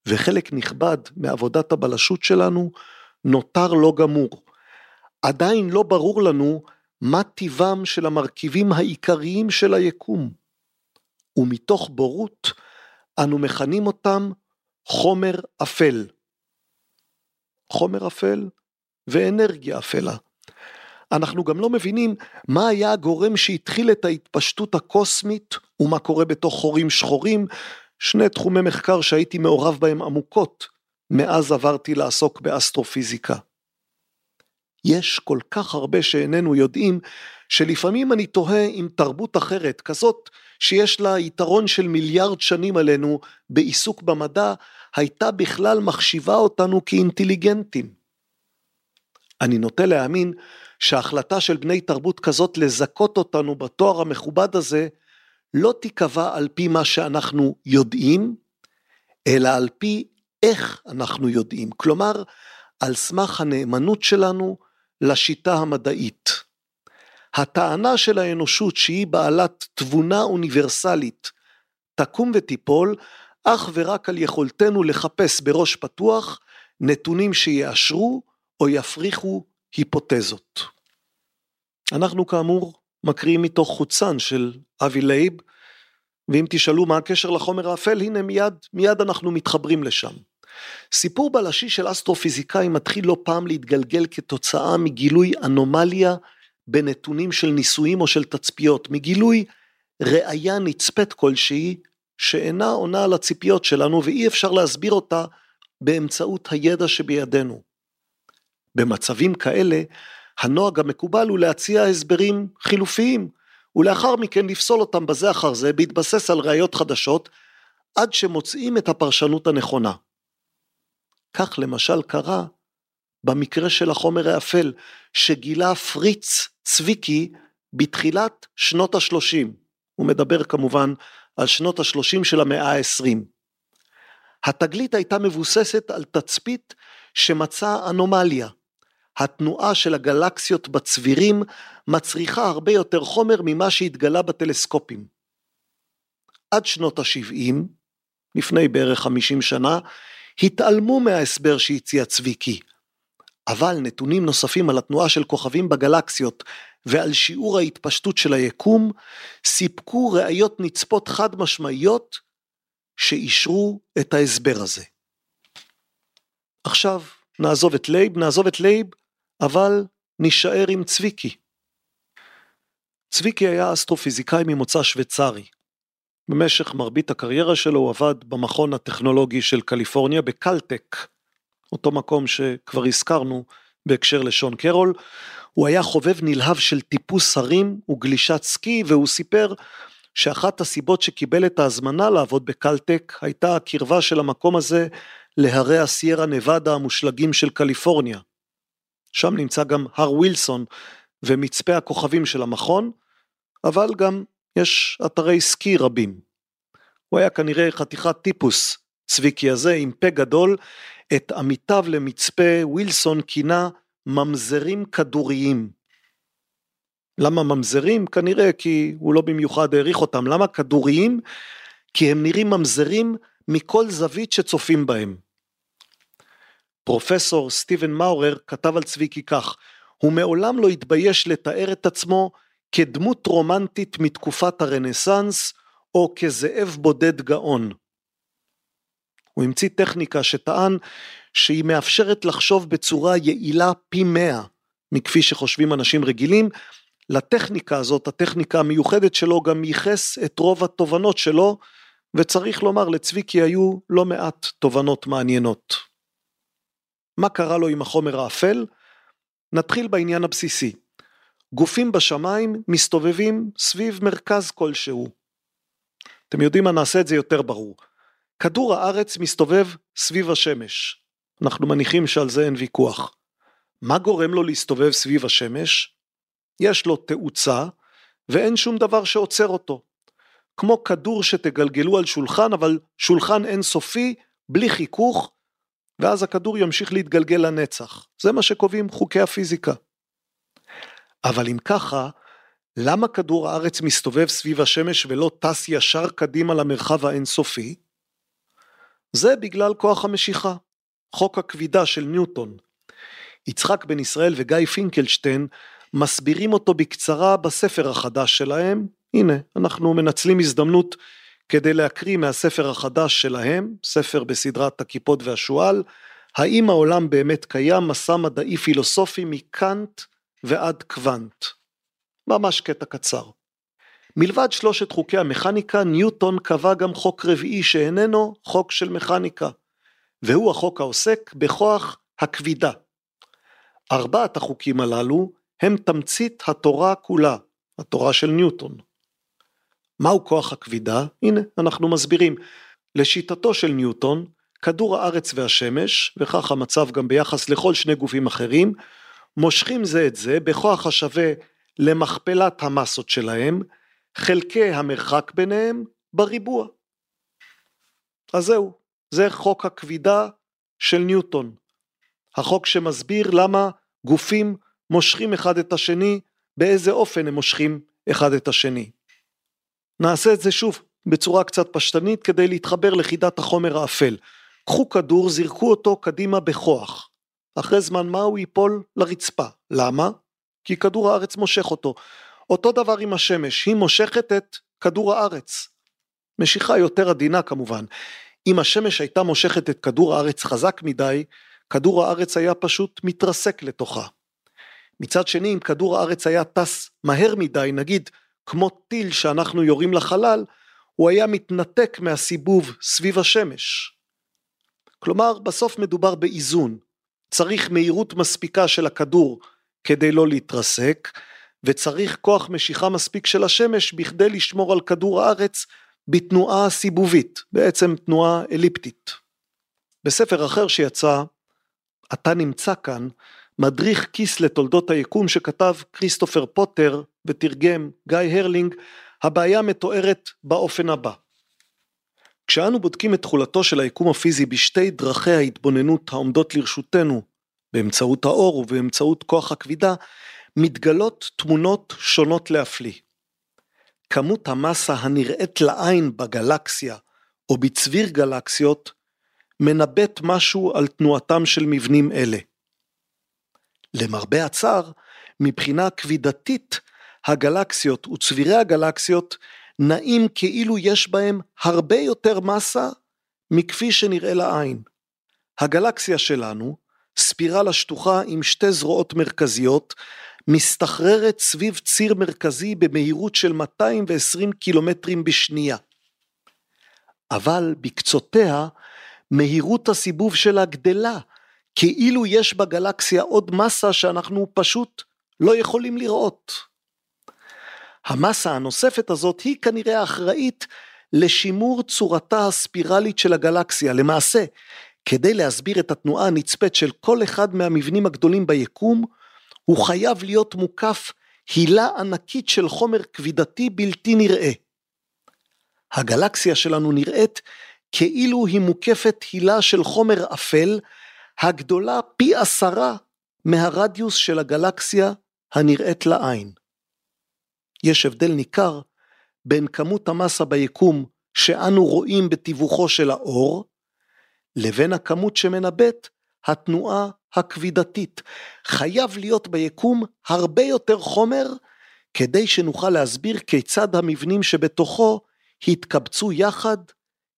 וחלק נכבד מעבודת הבלשות שלנו נותר לא גמור. עדיין לא ברור לנו מה טיבם של המרכיבים העיקריים של היקום. ומתוך בורות אנו מכנים אותם חומר אפל. חומר אפל ואנרגיה אפלה. אנחנו גם לא מבינים מה היה הגורם שהתחיל את ההתפשטות הקוסמית ומה קורה בתוך חורים שחורים, שני תחומי מחקר שהייתי מעורב בהם עמוקות מאז עברתי לעסוק באסטרופיזיקה. יש כל כך הרבה שאיננו יודעים, שלפעמים אני תוהה אם תרבות אחרת, כזאת שיש לה יתרון של מיליארד שנים עלינו בעיסוק במדע, הייתה בכלל מחשיבה אותנו כאינטליגנטים. אני נוטה להאמין שההחלטה של בני תרבות כזאת לזכות אותנו בתואר המכובד הזה, לא תיקבע על פי מה שאנחנו יודעים, אלא על פי איך אנחנו יודעים. כלומר, על סמך הנאמנות שלנו לשיטה המדעית. הטענה של האנושות שהיא בעלת תבונה אוניברסלית תקום ותיפול אך ורק על יכולתנו לחפש בראש פתוח נתונים שיאשרו או יפריכו היפותזות. אנחנו כאמור מקריאים מתוך חוצן של אבי לייב, ואם תשאלו מה הקשר לחומר האפל, הנה מיד, מיד אנחנו מתחברים לשם. סיפור בלשי של אסטרופיזיקאי מתחיל לא פעם להתגלגל כתוצאה מגילוי אנומליה בנתונים של ניסויים או של תצפיות, מגילוי ראיה נצפית כלשהי שאינה עונה על הציפיות שלנו ואי אפשר להסביר אותה באמצעות הידע שבידינו. במצבים כאלה, הנוהג המקובל הוא להציע הסברים חילופיים, ולאחר מכן לפסול אותם בזה אחר זה בהתבסס על ראיות חדשות, עד שמוצאים את הפרשנות הנכונה. כך למשל קרה במקרה של החומר האפל שגילה פריץ צביקי בתחילת שנות השלושים. הוא מדבר כמובן על שנות השלושים של המאה העשרים. התגלית הייתה מבוססת על תצפית שמצאה אנומליה. התנועה של הגלקסיות בצבירים מצריכה הרבה יותר חומר ממה שהתגלה בטלסקופים. עד שנות ה-70, לפני בערך 50 שנה, התעלמו מההסבר שהציע צביקי. אבל נתונים נוספים על התנועה של כוכבים בגלקסיות ועל שיעור ההתפשטות של היקום, סיפקו ראיות נצפות חד משמעיות שאישרו את ההסבר הזה. עכשיו נעזוב את לייב, נעזוב את לייב, אבל נישאר עם צביקי. צביקי היה אסטרופיזיקאי ממוצא שוויצרי. במשך מרבית הקריירה שלו הוא עבד במכון הטכנולוגי של קליפורניה בקלטק, אותו מקום שכבר הזכרנו בהקשר לשון קרול. הוא היה חובב נלהב של טיפוס הרים וגלישת סקי והוא סיפר שאחת הסיבות שקיבל את ההזמנה לעבוד בקלטק הייתה הקרבה של המקום הזה להרי הסיירה נבדה המושלגים של קליפורניה. שם נמצא גם הר ווילסון ומצפה הכוכבים של המכון, אבל גם יש אתרי סקי רבים. הוא היה כנראה חתיכת טיפוס, צביקי הזה, עם פה גדול, את עמיתיו למצפה ווילסון כינה ממזרים כדוריים. למה ממזרים? כנראה כי הוא לא במיוחד העריך אותם. למה כדוריים? כי הם נראים ממזרים מכל זווית שצופים בהם. פרופסור סטיבן מאורר כתב על צביקי כך, הוא מעולם לא התבייש לתאר את עצמו כדמות רומנטית מתקופת הרנסאנס או כזאב בודד גאון. הוא המציא טכניקה שטען שהיא מאפשרת לחשוב בצורה יעילה פי מאה מכפי שחושבים אנשים רגילים. לטכניקה הזאת, הטכניקה המיוחדת שלו, גם ייחס את רוב התובנות שלו, וצריך לומר, לצביקי היו לא מעט תובנות מעניינות. מה קרה לו עם החומר האפל? נתחיל בעניין הבסיסי. גופים בשמיים מסתובבים סביב מרכז כלשהו. אתם יודעים מה נעשה את זה יותר ברור. כדור הארץ מסתובב סביב השמש. אנחנו מניחים שעל זה אין ויכוח. מה גורם לו להסתובב סביב השמש? יש לו תאוצה ואין שום דבר שעוצר אותו. כמו כדור שתגלגלו על שולחן, אבל שולחן אינסופי, בלי חיכוך, ואז הכדור ימשיך להתגלגל לנצח. זה מה שקובעים חוקי הפיזיקה. אבל אם ככה, למה כדור הארץ מסתובב סביב השמש ולא טס ישר קדימה למרחב האינסופי? זה בגלל כוח המשיכה, חוק הכבידה של ניוטון. יצחק בן ישראל וגיא פינקלשטיין מסבירים אותו בקצרה בספר החדש שלהם. הנה, אנחנו מנצלים הזדמנות כדי להקריא מהספר החדש שלהם, ספר בסדרת הכיפות והשועל, האם העולם באמת קיים, מסע מדעי פילוסופי מקאנט ועד קוונט. ממש קטע קצר. מלבד שלושת חוקי המכניקה, ניוטון קבע גם חוק רביעי שאיננו חוק של מכניקה, והוא החוק העוסק בכוח הכבידה. ארבעת החוקים הללו הם תמצית התורה כולה, התורה של ניוטון. מהו כוח הכבידה? הנה, אנחנו מסבירים. לשיטתו של ניוטון, כדור הארץ והשמש, וכך המצב גם ביחס לכל שני גופים אחרים, מושכים זה את זה בכוח השווה למכפלת המסות שלהם, חלקי המרחק ביניהם בריבוע. אז זהו, זה חוק הכבידה של ניוטון. החוק שמסביר למה גופים מושכים אחד את השני, באיזה אופן הם מושכים אחד את השני. נעשה את זה שוב בצורה קצת פשטנית כדי להתחבר לחידת החומר האפל. קחו כדור, זרקו אותו קדימה בכוח. אחרי זמן מה הוא ייפול לרצפה. למה? כי כדור הארץ מושך אותו. אותו דבר עם השמש, היא מושכת את כדור הארץ. משיכה יותר עדינה כמובן. אם השמש הייתה מושכת את כדור הארץ חזק מדי, כדור הארץ היה פשוט מתרסק לתוכה. מצד שני, אם כדור הארץ היה טס מהר מדי, נגיד כמו טיל שאנחנו יורים לחלל, הוא היה מתנתק מהסיבוב סביב השמש. כלומר, בסוף מדובר באיזון. צריך מהירות מספיקה של הכדור כדי לא להתרסק, וצריך כוח משיכה מספיק של השמש בכדי לשמור על כדור הארץ בתנועה סיבובית, בעצם תנועה אליפטית. בספר אחר שיצא, אתה נמצא כאן, מדריך כיס לתולדות היקום שכתב כריסטופר פוטר ותרגם גיא הרלינג, הבעיה מתוארת באופן הבא. כשאנו בודקים את תכולתו של היקום הפיזי בשתי דרכי ההתבוננות העומדות לרשותנו, באמצעות האור ובאמצעות כוח הכבידה, מתגלות תמונות שונות להפליא. כמות המסה הנראית לעין בגלקסיה או בצביר גלקסיות מנבט משהו על תנועתם של מבנים אלה. למרבה הצער, מבחינה כבידתית, הגלקסיות וצבירי הגלקסיות נעים כאילו יש בהם הרבה יותר מסה מכפי שנראה לעין. הגלקסיה שלנו, ספירלה שטוחה עם שתי זרועות מרכזיות, מסתחררת סביב ציר מרכזי במהירות של 220 קילומטרים בשנייה. אבל בקצותיה, מהירות הסיבוב שלה גדלה, כאילו יש בגלקסיה עוד מסה שאנחנו פשוט לא יכולים לראות. המסה הנוספת הזאת היא כנראה אחראית לשימור צורתה הספירלית של הגלקסיה. למעשה, כדי להסביר את התנועה הנצפית של כל אחד מהמבנים הגדולים ביקום, הוא חייב להיות מוקף הילה ענקית של חומר כבידתי בלתי נראה. הגלקסיה שלנו נראית כאילו היא מוקפת הילה של חומר אפל, הגדולה פי עשרה מהרדיוס של הגלקסיה הנראית לעין. יש הבדל ניכר בין כמות המסה ביקום שאנו רואים בתיווכו של האור, לבין הכמות שמנבט התנועה הכבידתית. חייב להיות ביקום הרבה יותר חומר כדי שנוכל להסביר כיצד המבנים שבתוכו התקבצו יחד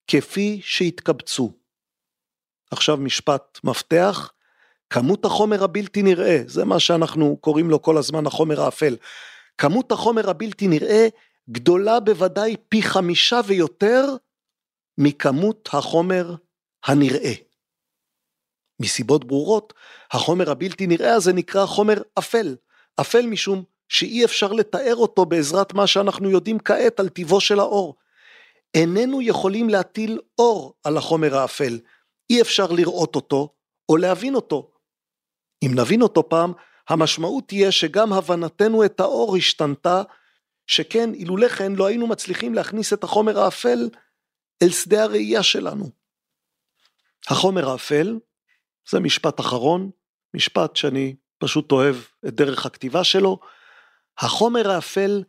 כפי שהתקבצו. עכשיו משפט מפתח, כמות החומר הבלתי נראה, זה מה שאנחנו קוראים לו כל הזמן החומר האפל. כמות החומר הבלתי נראה גדולה בוודאי פי חמישה ויותר מכמות החומר הנראה. מסיבות ברורות, החומר הבלתי נראה הזה נקרא חומר אפל. אפל משום שאי אפשר לתאר אותו בעזרת מה שאנחנו יודעים כעת על טיבו של האור. איננו יכולים להטיל אור על החומר האפל, אי אפשר לראות אותו או להבין אותו. אם נבין אותו פעם, המשמעות תהיה שגם הבנתנו את האור השתנתה, שכן אילולא כן לא היינו מצליחים להכניס את החומר האפל אל שדה הראייה שלנו. החומר האפל, זה משפט אחרון, משפט שאני פשוט אוהב את דרך הכתיבה שלו, החומר האפל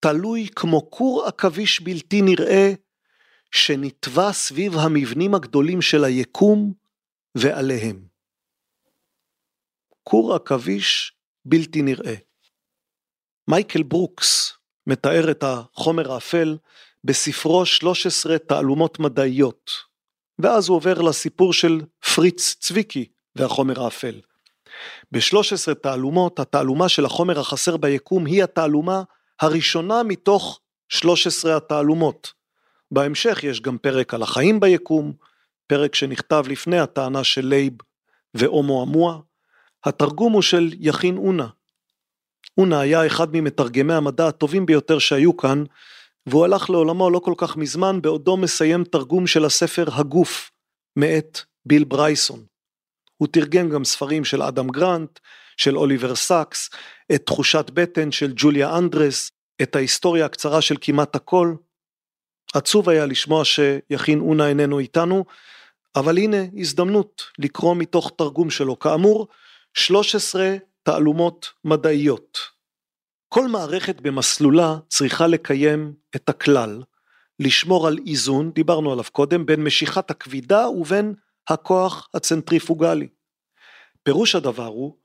תלוי כמו קור עכביש בלתי נראה שנטווה סביב המבנים הגדולים של היקום ועליהם. קור עכביש בלתי נראה. מייקל ברוקס מתאר את החומר האפל בספרו 13 תעלומות מדעיות, ואז הוא עובר לסיפור של פריץ צביקי והחומר האפל. ב-13 תעלומות, התעלומה של החומר החסר ביקום היא התעלומה הראשונה מתוך 13 התעלומות. בהמשך יש גם פרק על החיים ביקום, פרק שנכתב לפני הטענה של לייב ואומואמואה. התרגום הוא של יכין אונא. אונא היה אחד ממתרגמי המדע הטובים ביותר שהיו כאן, והוא הלך לעולמו לא כל כך מזמן בעודו מסיים תרגום של הספר הגוף, מאת ביל ברייסון. הוא תרגם גם ספרים של אדם גרנט, של אוליבר סאקס, את תחושת בטן של ג'וליה אנדרס, את ההיסטוריה הקצרה של כמעט הכל, עצוב היה לשמוע שיכין אונא איננו איתנו, אבל הנה הזדמנות לקרוא מתוך תרגום שלו. כאמור, 13 תעלומות מדעיות. כל מערכת במסלולה צריכה לקיים את הכלל, לשמור על איזון, דיברנו עליו קודם, בין משיכת הכבידה ובין הכוח הצנטריפוגלי. פירוש הדבר הוא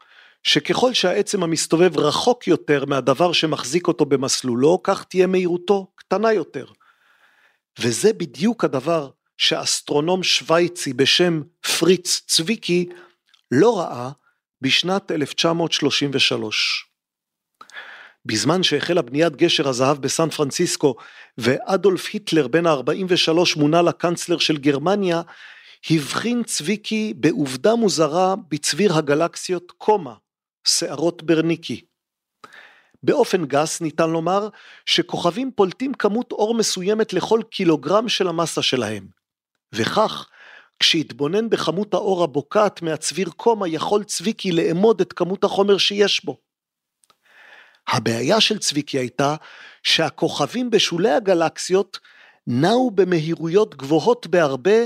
שככל שהעצם המסתובב רחוק יותר מהדבר שמחזיק אותו במסלולו, כך תהיה מהירותו קטנה יותר. וזה בדיוק הדבר שאסטרונום שוויצי בשם פריץ צביקי לא ראה בשנת 1933. בזמן שהחלה בניית גשר הזהב בסן פרנסיסקו ואדולף היטלר בן ה-43 מונה לקנצלר של גרמניה, הבחין צביקי בעובדה מוזרה בצביר הגלקסיות קומה, שערות ברניקי. באופן גס ניתן לומר שכוכבים פולטים כמות אור מסוימת לכל קילוגרם של המסה שלהם. וכך, כשהתבונן בכמות האור הבוקעת מהצביר קומה יכול צביקי לאמוד את כמות החומר שיש בו. הבעיה של צביקי הייתה שהכוכבים בשולי הגלקסיות נעו במהירויות גבוהות בהרבה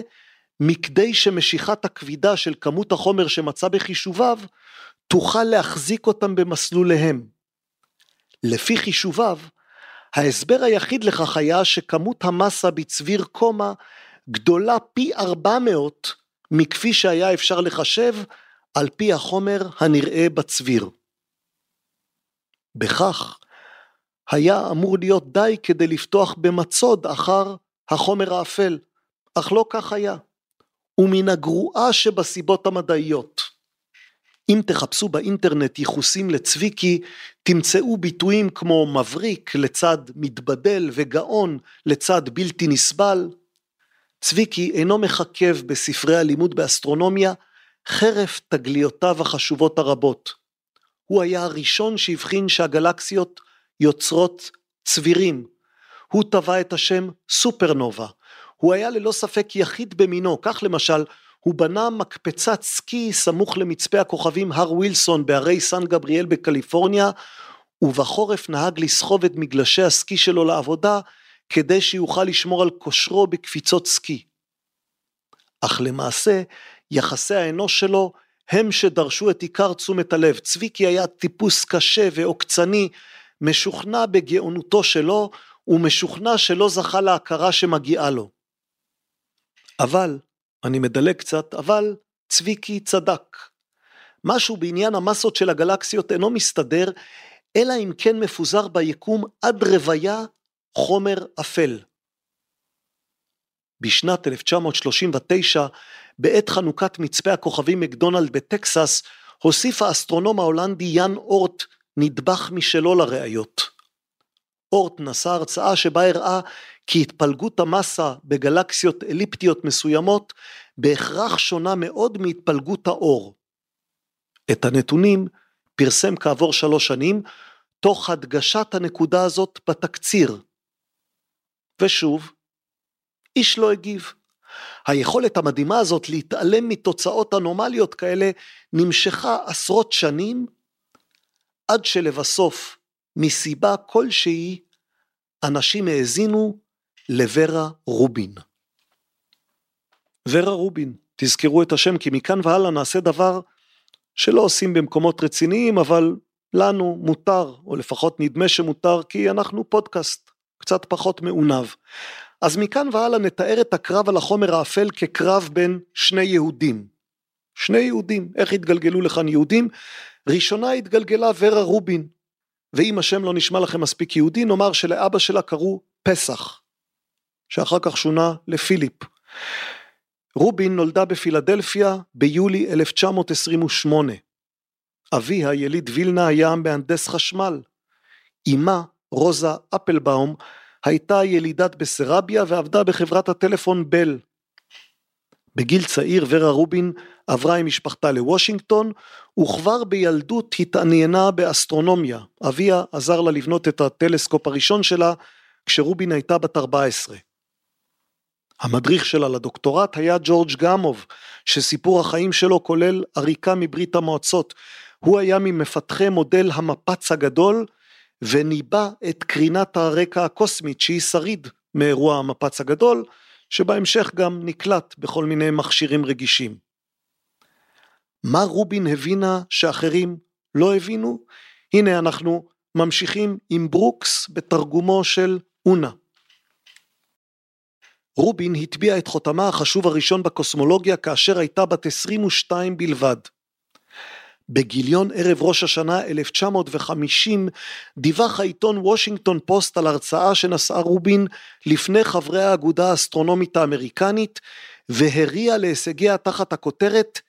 מכדי שמשיכת הכבידה של כמות החומר שמצא בחישוביו תוכל להחזיק אותם במסלוליהם. לפי חישוביו, ההסבר היחיד לכך היה שכמות המסה בצביר קומה גדולה פי 400 מכפי שהיה אפשר לחשב על פי החומר הנראה בצביר. בכך, היה אמור להיות די כדי לפתוח במצוד אחר החומר האפל, אך לא כך היה. ומן הגרועה שבסיבות המדעיות. אם תחפשו באינטרנט ייחוסים לצביקי, תמצאו ביטויים כמו מבריק לצד מתבדל וגאון לצד בלתי נסבל. צביקי אינו מחכב בספרי הלימוד באסטרונומיה, חרף תגליותיו החשובות הרבות. הוא היה הראשון שהבחין שהגלקסיות יוצרות צבירים. הוא טבע את השם סופרנובה. הוא היה ללא ספק יחיד במינו, כך למשל הוא בנה מקפצת סקי סמוך למצפה הכוכבים הר ווילסון בהרי סן גבריאל בקליפורניה, ובחורף נהג לסחוב את מגלשי הסקי שלו לעבודה, כדי שיוכל לשמור על כושרו בקפיצות סקי. אך למעשה, יחסי האנוש שלו הם שדרשו את עיקר תשומת הלב. צביקי היה טיפוס קשה ועוקצני, משוכנע בגאונותו שלו, ומשוכנע שלא זכה להכרה שמגיעה לו. אבל, אני מדלג קצת, אבל צביקי צדק. משהו בעניין המסות של הגלקסיות אינו מסתדר, אלא אם כן מפוזר ביקום עד רוויה חומר אפל. בשנת 1939, בעת חנוכת מצפה הכוכבים מקדונלד בטקסס, הוסיף האסטרונום ההולנדי יאן אורט נדבך משלו לראיות. אורט נשא הרצאה שבה הראה כי התפלגות המסה בגלקסיות אליפטיות מסוימות בהכרח שונה מאוד מהתפלגות האור. את הנתונים פרסם כעבור שלוש שנים, תוך הדגשת הנקודה הזאת בתקציר. ושוב, איש לא הגיב. היכולת המדהימה הזאת להתעלם מתוצאות אנומליות כאלה נמשכה עשרות שנים, עד שלבסוף, מסיבה כלשהי, אנשים האזינו לורה רובין. ורה רובין, תזכרו את השם כי מכאן והלאה נעשה דבר שלא עושים במקומות רציניים אבל לנו מותר או לפחות נדמה שמותר כי אנחנו פודקאסט קצת פחות מעונב. אז מכאן והלאה נתאר את הקרב על החומר האפל כקרב בין שני יהודים. שני יהודים, איך התגלגלו לכאן יהודים? ראשונה התגלגלה ורה רובין, ואם השם לא נשמע לכם מספיק יהודי, נאמר שלאבא שלה קראו פסח, שאחר כך שונה לפיליפ. רובין נולדה בפילדלפיה ביולי 1928. אביה, יליד וילנה, היה מהנדס חשמל. אמה, רוזה אפלבאום, הייתה ילידת בסרביה ועבדה בחברת הטלפון בל. בגיל צעיר ורה רובין עברה עם משפחתה לוושינגטון וכבר בילדות התעניינה באסטרונומיה. אביה עזר לה לבנות את הטלסקופ הראשון שלה כשרובין הייתה בת 14. המדריך שלה לדוקטורט היה ג'ורג' גמוב, שסיפור החיים שלו כולל עריקה מברית המועצות. הוא היה ממפתחי מודל המפץ הגדול וניבא את קרינת הרקע הקוסמית שהיא שריד מאירוע המפץ הגדול, שבהמשך גם נקלט בכל מיני מכשירים רגישים. מה רובין הבינה שאחרים לא הבינו? הנה אנחנו ממשיכים עם ברוקס בתרגומו של אונא. רובין הטביעה את חותמה החשוב הראשון בקוסמולוגיה כאשר הייתה בת 22 בלבד. בגיליון ערב ראש השנה 1950 דיווח העיתון וושינגטון פוסט על הרצאה שנשאה רובין לפני חברי האגודה האסטרונומית האמריקנית והריע להישגיה תחת הכותרת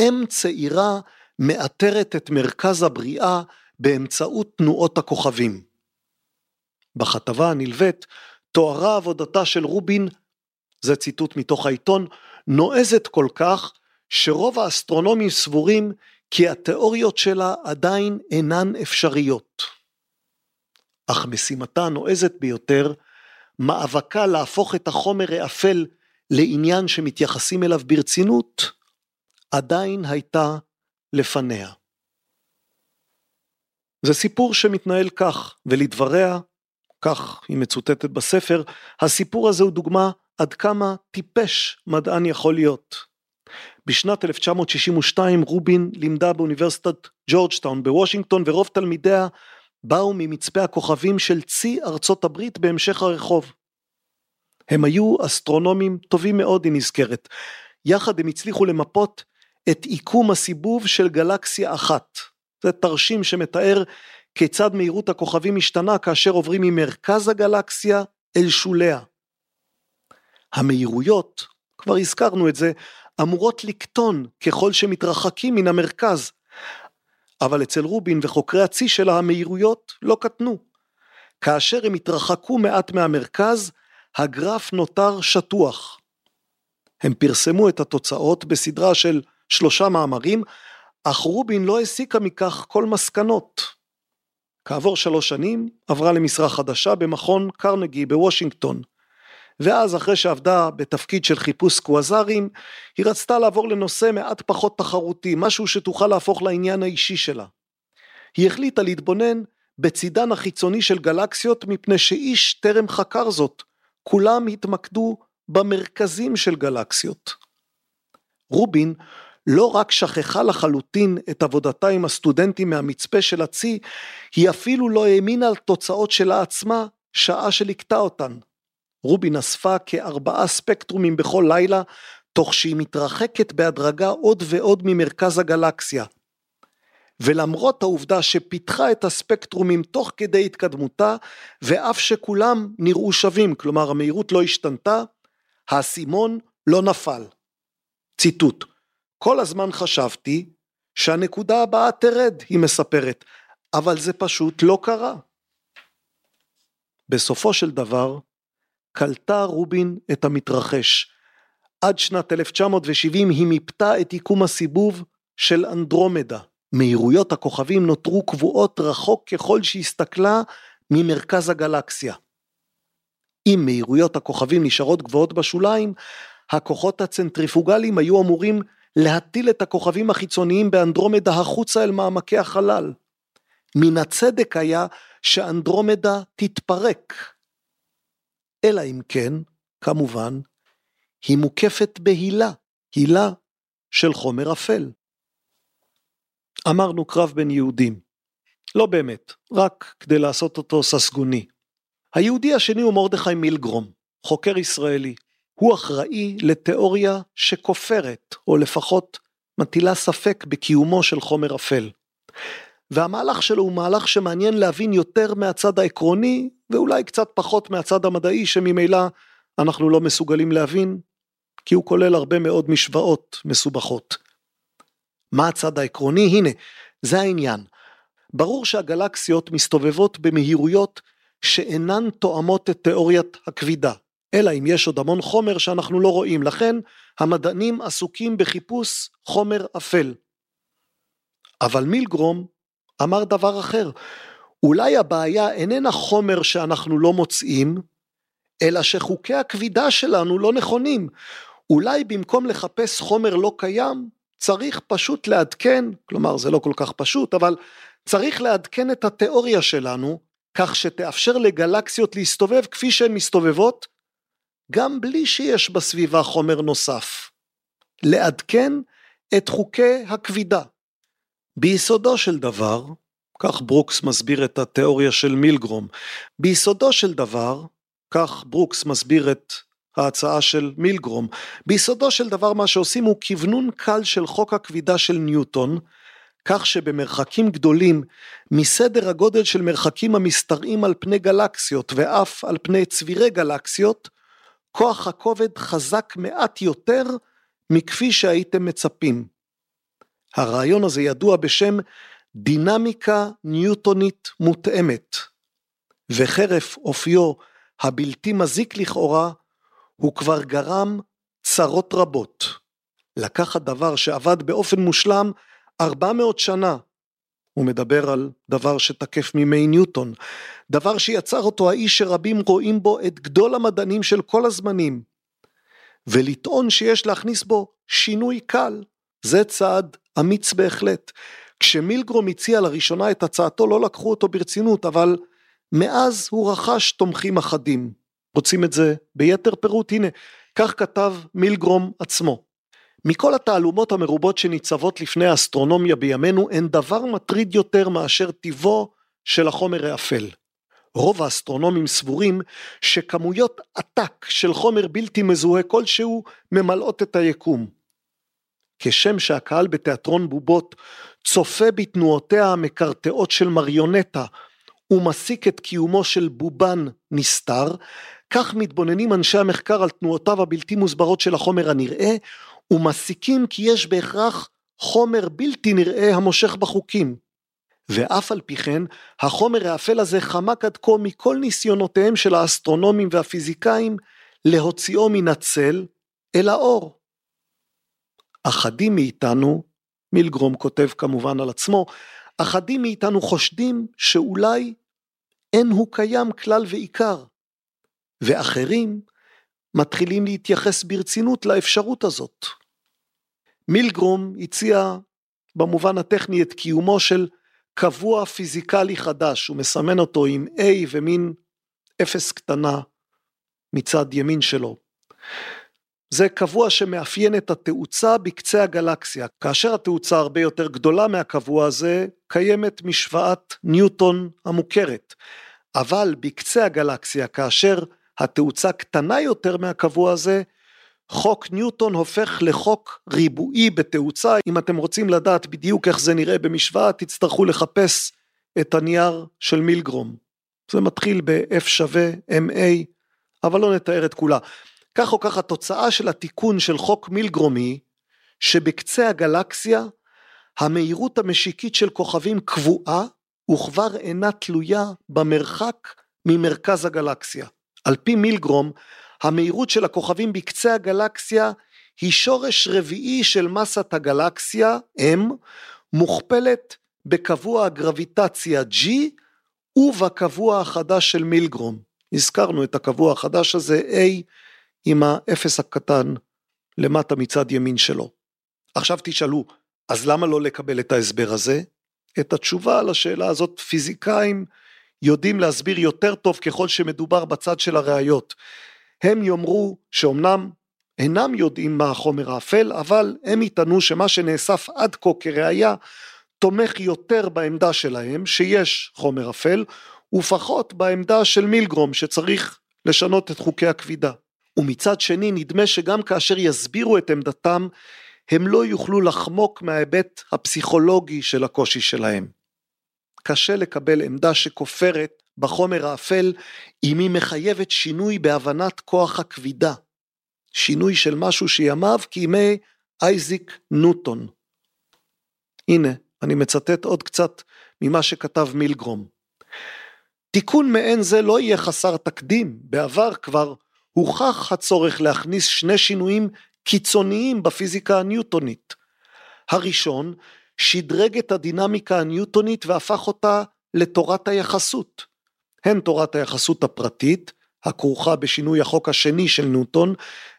אם צעירה מאתרת את מרכז הבריאה באמצעות תנועות הכוכבים. בכתבה הנלווית תוארה עבודתה של רובין, זה ציטוט מתוך העיתון, נועזת כל כך שרוב האסטרונומים סבורים כי התיאוריות שלה עדיין אינן אפשריות. אך משימתה הנועזת ביותר, מאבקה להפוך את החומר האפל לעניין שמתייחסים אליו ברצינות, עדיין הייתה לפניה. זה סיפור שמתנהל כך, ולדבריה, כך היא מצוטטת בספר, הסיפור הזה הוא דוגמה עד כמה טיפש מדען יכול להיות. בשנת 1962 רובין לימדה באוניברסיטת ג'ורג'טאון בוושינגטון ורוב תלמידיה באו ממצפה הכוכבים של צי ארצות הברית בהמשך הרחוב. הם היו אסטרונומים טובים מאוד היא נזכרת. יחד הם הצליחו למפות את עיקום הסיבוב של גלקסיה אחת. זה תרשים שמתאר כיצד מהירות הכוכבים משתנה כאשר עוברים ממרכז הגלקסיה אל שוליה. המהירויות, כבר הזכרנו את זה, אמורות לקטון ככל שמתרחקים מן המרכז, אבל אצל רובין וחוקרי הצי שלה המהירויות לא קטנו. כאשר הם התרחקו מעט מהמרכז, הגרף נותר שטוח. הם פרסמו את התוצאות בסדרה של שלושה מאמרים, אך רובין לא הסיקה מכך כל מסקנות. כעבור שלוש שנים עברה למשרה חדשה במכון קרנגי בוושינגטון. ואז אחרי שעבדה בתפקיד של חיפוש קווזרים, היא רצתה לעבור לנושא מעט פחות תחרותי, משהו שתוכל להפוך לעניין האישי שלה. היא החליטה להתבונן בצידן החיצוני של גלקסיות מפני שאיש טרם חקר זאת, כולם התמקדו במרכזים של גלקסיות. רובין לא רק שכחה לחלוטין את עבודתה עם הסטודנטים מהמצפה של הצי, היא אפילו לא האמינה על תוצאות שלה עצמה שעה שליקטה אותן. רובין אספה כארבעה ספקטרומים בכל לילה, תוך שהיא מתרחקת בהדרגה עוד ועוד ממרכז הגלקסיה. ולמרות העובדה שפיתחה את הספקטרומים תוך כדי התקדמותה, ואף שכולם נראו שווים, כלומר המהירות לא השתנתה, האסימון לא נפל. ציטוט: כל הזמן חשבתי שהנקודה הבאה תרד, היא מספרת, אבל זה פשוט לא קרה. בסופו של דבר, קלטה רובין את המתרחש. עד שנת 1970 היא מיפתה את יקום הסיבוב של אנדרומדה. מהירויות הכוכבים נותרו קבועות רחוק ככל שהסתכלה ממרכז הגלקסיה. אם מהירויות הכוכבים נשארות גבוהות בשוליים, הכוחות הצנטריפוגליים היו אמורים להטיל את הכוכבים החיצוניים באנדרומדה החוצה אל מעמקי החלל. מן הצדק היה שאנדרומדה תתפרק. אלא אם כן, כמובן, היא מוקפת בהילה, הילה של חומר אפל. אמרנו קרב בין יהודים. לא באמת, רק כדי לעשות אותו ססגוני. היהודי השני הוא מרדכי מילגרום, חוקר ישראלי. הוא אחראי לתיאוריה שכופרת, או לפחות מטילה ספק בקיומו של חומר אפל. והמהלך שלו הוא מהלך שמעניין להבין יותר מהצד העקרוני, ואולי קצת פחות מהצד המדעי שממילא אנחנו לא מסוגלים להבין, כי הוא כולל הרבה מאוד משוואות מסובכות. מה הצד העקרוני? הנה, זה העניין. ברור שהגלקסיות מסתובבות במהירויות שאינן תואמות את תיאוריית הכבידה, אלא אם יש עוד המון חומר שאנחנו לא רואים, לכן המדענים עסוקים בחיפוש חומר אפל. אבל מילגרום אמר דבר אחר, אולי הבעיה איננה חומר שאנחנו לא מוצאים, אלא שחוקי הכבידה שלנו לא נכונים. אולי במקום לחפש חומר לא קיים, צריך פשוט לעדכן, כלומר זה לא כל כך פשוט, אבל צריך לעדכן את התיאוריה שלנו, כך שתאפשר לגלקסיות להסתובב כפי שהן מסתובבות, גם בלי שיש בסביבה חומר נוסף. לעדכן את חוקי הכבידה. ביסודו של דבר, כך ברוקס מסביר את התיאוריה של מילגרום, ביסודו של דבר, כך ברוקס מסביר את ההצעה של מילגרום, ביסודו של דבר מה שעושים הוא כוונון קל של חוק הכבידה של ניוטון, כך שבמרחקים גדולים מסדר הגודל של מרחקים המשתרעים על פני גלקסיות ואף על פני צבירי גלקסיות, כוח הכובד חזק מעט יותר מכפי שהייתם מצפים. הרעיון הזה ידוע בשם דינמיקה ניוטונית מותאמת, וחרף אופיו הבלתי מזיק לכאורה, הוא כבר גרם צרות רבות. לקחת דבר שעבד באופן מושלם 400 שנה, הוא מדבר על דבר שתקף מימי ניוטון, דבר שיצר אותו האיש שרבים רואים בו את גדול המדענים של כל הזמנים, ולטעון שיש להכניס בו שינוי קל, זה צעד אמיץ בהחלט. כשמילגרום הציע לראשונה את הצעתו לא לקחו אותו ברצינות, אבל מאז הוא רכש תומכים אחדים. רוצים את זה ביתר פירוט? הנה, כך כתב מילגרום עצמו. מכל התעלומות המרובות שניצבות לפני האסטרונומיה בימינו, אין דבר מטריד יותר מאשר טיבו של החומר האפל. רוב האסטרונומים סבורים שכמויות עתק של חומר בלתי מזוהה כלשהו ממלאות את היקום. כשם שהקהל בתיאטרון בובות צופה בתנועותיה המקרטעות של מריונטה ומסיק את קיומו של בובן נסתר, כך מתבוננים אנשי המחקר על תנועותיו הבלתי מוסברות של החומר הנראה, ומסיקים כי יש בהכרח חומר בלתי נראה המושך בחוקים. ואף על פי כן, החומר האפל הזה חמק עד כה מכל ניסיונותיהם של האסטרונומים והפיזיקאים להוציאו מן הצל אל האור. אחדים מאיתנו, מילגרום כותב כמובן על עצמו, אחדים מאיתנו חושדים שאולי אין הוא קיים כלל ועיקר, ואחרים מתחילים להתייחס ברצינות לאפשרות הזאת. מילגרום הציע במובן הטכני את קיומו של קבוע פיזיקלי חדש, הוא מסמן אותו עם A ומין אפס קטנה מצד ימין שלו. זה קבוע שמאפיין את התאוצה בקצה הגלקסיה. כאשר התאוצה הרבה יותר גדולה מהקבוע הזה, קיימת משוואת ניוטון המוכרת. אבל בקצה הגלקסיה, כאשר התאוצה קטנה יותר מהקבוע הזה, חוק ניוטון הופך לחוק ריבועי בתאוצה. אם אתם רוצים לדעת בדיוק איך זה נראה במשוואה, תצטרכו לחפש את הנייר של מילגרום. זה מתחיל ב-F שווה MA, אבל לא נתאר את כולה. כך או כך התוצאה של התיקון של חוק מילגרומי, שבקצה הגלקסיה המהירות המשיקית של כוכבים קבועה וכבר אינה תלויה במרחק ממרכז הגלקסיה. על פי מילגרום, המהירות של הכוכבים בקצה הגלקסיה היא שורש רביעי של מסת הגלקסיה, M, מוכפלת בקבוע הגרביטציה G ובקבוע החדש של מילגרום. הזכרנו את הקבוע החדש הזה, A עם האפס הקטן למטה מצד ימין שלו. עכשיו תשאלו, אז למה לא לקבל את ההסבר הזה? את התשובה לשאלה הזאת פיזיקאים יודעים להסביר יותר טוב ככל שמדובר בצד של הראיות. הם יאמרו שאומנם אינם יודעים מה החומר האפל, אבל הם יטענו שמה שנאסף עד כה כראיה תומך יותר בעמדה שלהם שיש חומר אפל, ופחות בעמדה של מילגרום שצריך לשנות את חוקי הכבידה. ומצד שני נדמה שגם כאשר יסבירו את עמדתם, הם לא יוכלו לחמוק מההיבט הפסיכולוגי של הקושי שלהם. קשה לקבל עמדה שכופרת בחומר האפל אם היא מחייבת שינוי בהבנת כוח הכבידה. שינוי של משהו שימיו כימי אייזיק נוטון. הנה, אני מצטט עוד קצת ממה שכתב מילגרום. תיקון מעין זה לא יהיה חסר תקדים, בעבר כבר הוכח הצורך להכניס שני שינויים קיצוניים בפיזיקה הניוטונית. הראשון, שדרג את הדינמיקה הניוטונית והפך אותה לתורת היחסות. הן תורת היחסות הפרטית, הכרוכה בשינוי החוק השני של ניוטון,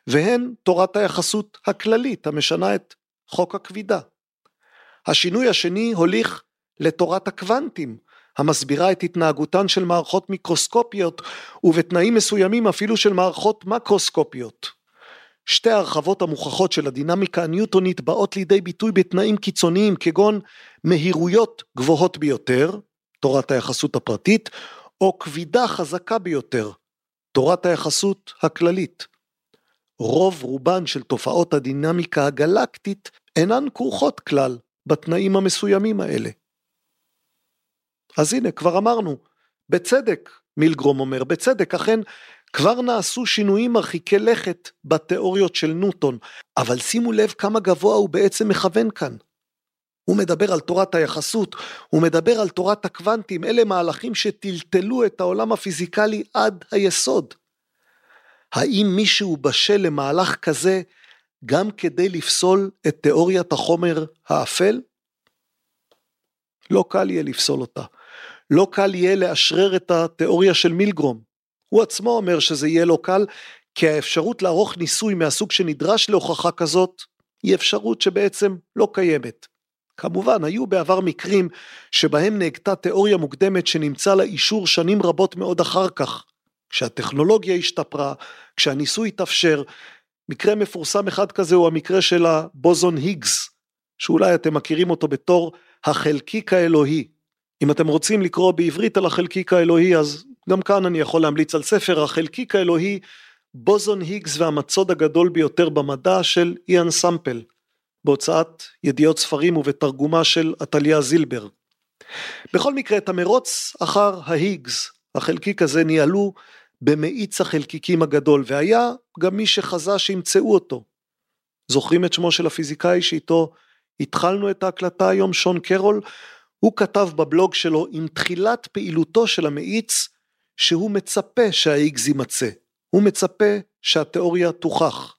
והן תורת היחסות הכללית המשנה את חוק הכבידה. השינוי השני הוליך לתורת הקוונטים, המסבירה את התנהגותן של מערכות מיקרוסקופיות ובתנאים מסוימים אפילו של מערכות מקרוסקופיות. שתי ההרחבות המוכחות של הדינמיקה הניוטונית באות לידי ביטוי בתנאים קיצוניים כגון מהירויות גבוהות ביותר, תורת היחסות הפרטית, או כבידה חזקה ביותר, תורת היחסות הכללית. רוב רובן של תופעות הדינמיקה הגלקטית אינן כרוכות כלל בתנאים המסוימים האלה. אז הנה, כבר אמרנו, בצדק, מילגרום אומר, בצדק, אכן כבר נעשו שינויים מרחיקי לכת בתיאוריות של נוטון, אבל שימו לב כמה גבוה הוא בעצם מכוון כאן. הוא מדבר על תורת היחסות, הוא מדבר על תורת הקוונטים, אלה מהלכים שטלטלו את העולם הפיזיקלי עד היסוד. האם מישהו בשל למהלך כזה גם כדי לפסול את תיאוריית החומר האפל? לא קל יהיה לפסול אותה. לא קל יהיה לאשרר את התיאוריה של מילגרום. הוא עצמו אומר שזה יהיה לא קל, כי האפשרות לערוך ניסוי מהסוג שנדרש להוכחה כזאת, היא אפשרות שבעצם לא קיימת. כמובן, היו בעבר מקרים שבהם נהגתה תיאוריה מוקדמת שנמצא לה אישור שנים רבות מאוד אחר כך, כשהטכנולוגיה השתפרה, כשהניסוי התאפשר. מקרה מפורסם אחד כזה הוא המקרה של הבוזון היגס, שאולי אתם מכירים אותו בתור החלקיק האלוהי. אם אתם רוצים לקרוא בעברית על החלקיק האלוהי אז גם כאן אני יכול להמליץ על ספר החלקיק האלוהי בוזון היגס והמצוד הגדול ביותר במדע של איאן סמפל בהוצאת ידיעות ספרים ובתרגומה של עתליה זילבר. בכל מקרה את המרוץ אחר ההיגס, החלקיק הזה ניהלו במאיץ החלקיקים הגדול והיה גם מי שחזה שימצאו אותו. זוכרים את שמו של הפיזיקאי שאיתו התחלנו את ההקלטה היום, שון קרול? הוא כתב בבלוג שלו עם תחילת פעילותו של המאיץ שהוא מצפה שהאיגז יימצא, הוא מצפה שהתיאוריה תוכח.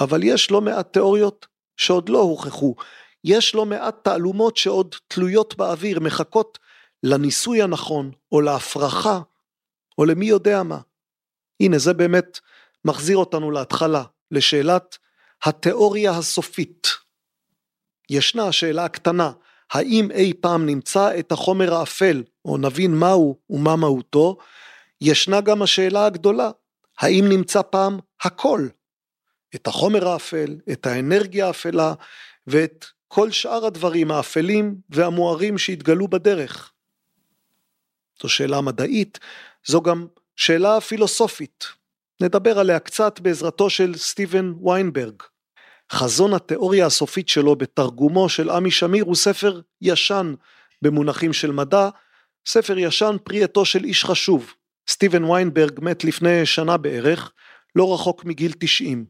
אבל יש לא מעט תיאוריות שעוד לא הוכחו, יש לא מעט תעלומות שעוד תלויות באוויר, מחכות לניסוי הנכון, או להפרחה, או למי יודע מה. הנה זה באמת מחזיר אותנו להתחלה, לשאלת התיאוריה הסופית. ישנה השאלה הקטנה, האם אי פעם נמצא את החומר האפל, או נבין מהו ומה מהותו, ישנה גם השאלה הגדולה, האם נמצא פעם הכל? את החומר האפל, את האנרגיה האפלה, ואת כל שאר הדברים האפלים והמוארים שהתגלו בדרך. זו שאלה מדעית, זו גם שאלה פילוסופית. נדבר עליה קצת בעזרתו של סטיבן ויינברג. חזון התיאוריה הסופית שלו בתרגומו של עמי שמיר הוא ספר ישן במונחים של מדע, ספר ישן פרי עטו של איש חשוב. סטיבן ויינברג מת לפני שנה בערך, לא רחוק מגיל 90.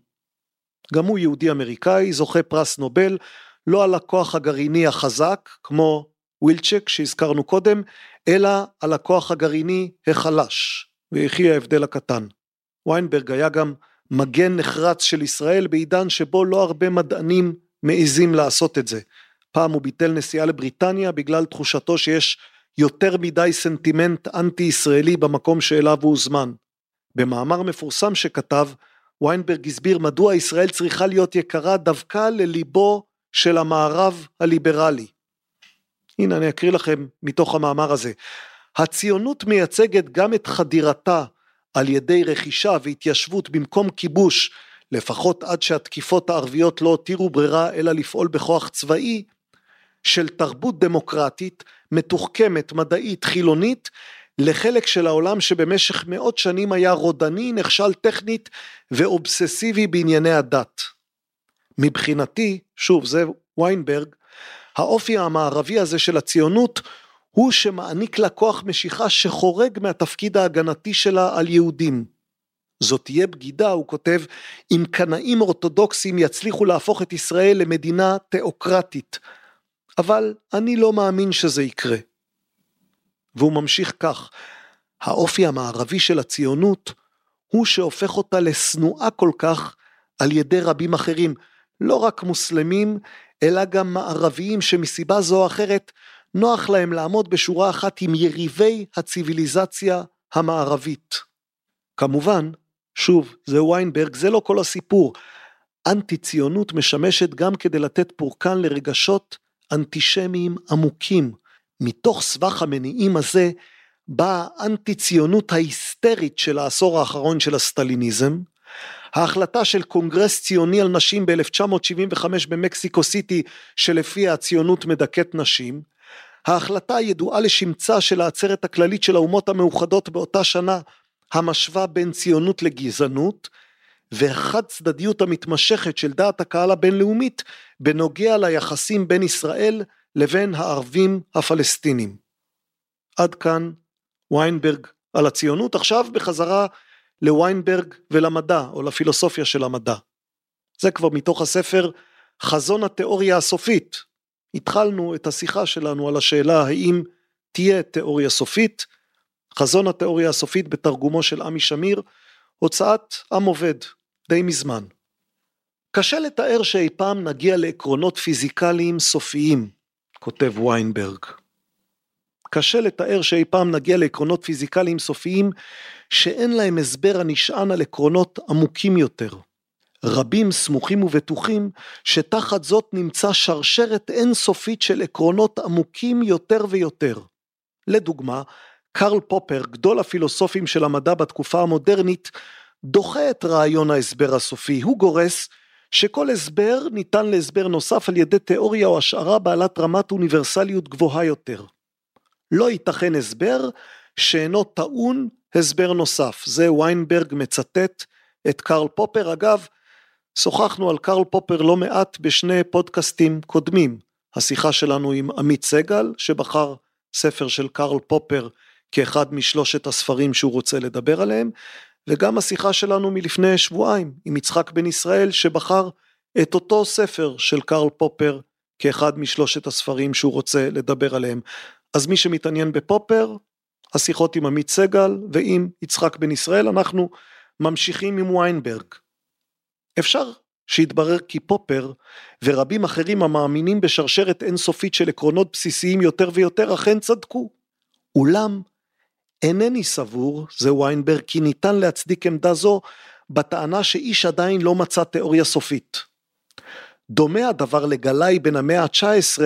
גם הוא יהודי אמריקאי, זוכה פרס נובל, לא על הכוח הגרעיני החזק, כמו ווילצ'ק שהזכרנו קודם, אלא על הכוח הגרעיני החלש, ויחי ההבדל הקטן. ויינברג היה גם מגן נחרץ של ישראל בעידן שבו לא הרבה מדענים מעיזים לעשות את זה. פעם הוא ביטל נסיעה לבריטניה בגלל תחושתו שיש יותר מדי סנטימנט אנטי ישראלי במקום שאליו הוא הוזמן. במאמר מפורסם שכתב, ויינברג הסביר מדוע ישראל צריכה להיות יקרה דווקא לליבו של המערב הליברלי. הנה אני אקריא לכם מתוך המאמר הזה. הציונות מייצגת גם את חדירתה על ידי רכישה והתיישבות במקום כיבוש, לפחות עד שהתקיפות הערביות לא הותירו ברירה אלא לפעול בכוח צבאי, של תרבות דמוקרטית, מתוחכמת, מדעית, חילונית, לחלק של העולם שבמשך מאות שנים היה רודני, נכשל טכנית ואובססיבי בענייני הדת. מבחינתי, שוב זה ויינברג, האופי המערבי הזה של הציונות הוא שמעניק לה כוח משיכה שחורג מהתפקיד ההגנתי שלה על יהודים. זאת תהיה בגידה, הוא כותב, אם קנאים אורתודוקסים יצליחו להפוך את ישראל למדינה תיאוקרטית. אבל אני לא מאמין שזה יקרה. והוא ממשיך כך, האופי המערבי של הציונות הוא שהופך אותה לשנואה כל כך על ידי רבים אחרים, לא רק מוסלמים, אלא גם מערביים שמסיבה זו או אחרת נוח להם לעמוד בשורה אחת עם יריבי הציוויליזציה המערבית. כמובן, שוב, זה ויינברג, זה לא כל הסיפור. אנטי ציונות משמשת גם כדי לתת פורקן לרגשות אנטישמיים עמוקים. מתוך סבך המניעים הזה באה האנטי ציונות ההיסטרית של העשור האחרון של הסטליניזם, ההחלטה של קונגרס ציוני על נשים ב-1975 במקסיקו סיטי שלפיה הציונות מדכאת נשים, ההחלטה הידועה לשמצה של העצרת הכללית של האומות המאוחדות באותה שנה המשווה בין ציונות לגזענות והחד צדדיות המתמשכת של דעת הקהל הבינלאומית בנוגע ליחסים בין ישראל לבין הערבים הפלסטינים. עד כאן ויינברג על הציונות, עכשיו בחזרה לוויינברג ולמדע או לפילוסופיה של המדע. זה כבר מתוך הספר חזון התיאוריה הסופית. התחלנו את השיחה שלנו על השאלה האם תהיה תיאוריה סופית, חזון התיאוריה הסופית בתרגומו של עמי שמיר, הוצאת עם עובד, די מזמן. קשה לתאר שאי פעם נגיע לעקרונות פיזיקליים סופיים, כותב ויינברג. קשה לתאר שאי פעם נגיע לעקרונות פיזיקליים סופיים שאין להם הסבר הנשען על עקרונות עמוקים יותר. רבים סמוכים ובטוחים שתחת זאת נמצא שרשרת אינסופית של עקרונות עמוקים יותר ויותר. לדוגמה, קרל פופר, גדול הפילוסופים של המדע בתקופה המודרנית, דוחה את רעיון ההסבר הסופי, הוא גורס שכל הסבר ניתן להסבר נוסף על ידי תיאוריה או השערה בעלת רמת אוניברסליות גבוהה יותר. לא ייתכן הסבר שאינו טעון הסבר נוסף. זה ויינברג מצטט את קרל פופר. אגב, שוחחנו על קרל פופר לא מעט בשני פודקאסטים קודמים. השיחה שלנו עם עמית סגל, שבחר ספר של קרל פופר כאחד משלושת הספרים שהוא רוצה לדבר עליהם, וגם השיחה שלנו מלפני שבועיים עם יצחק בן ישראל, שבחר את אותו ספר של קרל פופר כאחד משלושת הספרים שהוא רוצה לדבר עליהם. אז מי שמתעניין בפופר, השיחות עם עמית סגל ועם יצחק בן ישראל, אנחנו ממשיכים עם ויינברג. אפשר שיתברר כי פופר ורבים אחרים המאמינים בשרשרת אינסופית של עקרונות בסיסיים יותר ויותר אכן צדקו. אולם אינני סבור, זה ויינברג, כי ניתן להצדיק עמדה זו בטענה שאיש עדיין לא מצא תיאוריה סופית. דומה הדבר לגלאי בן המאה ה-19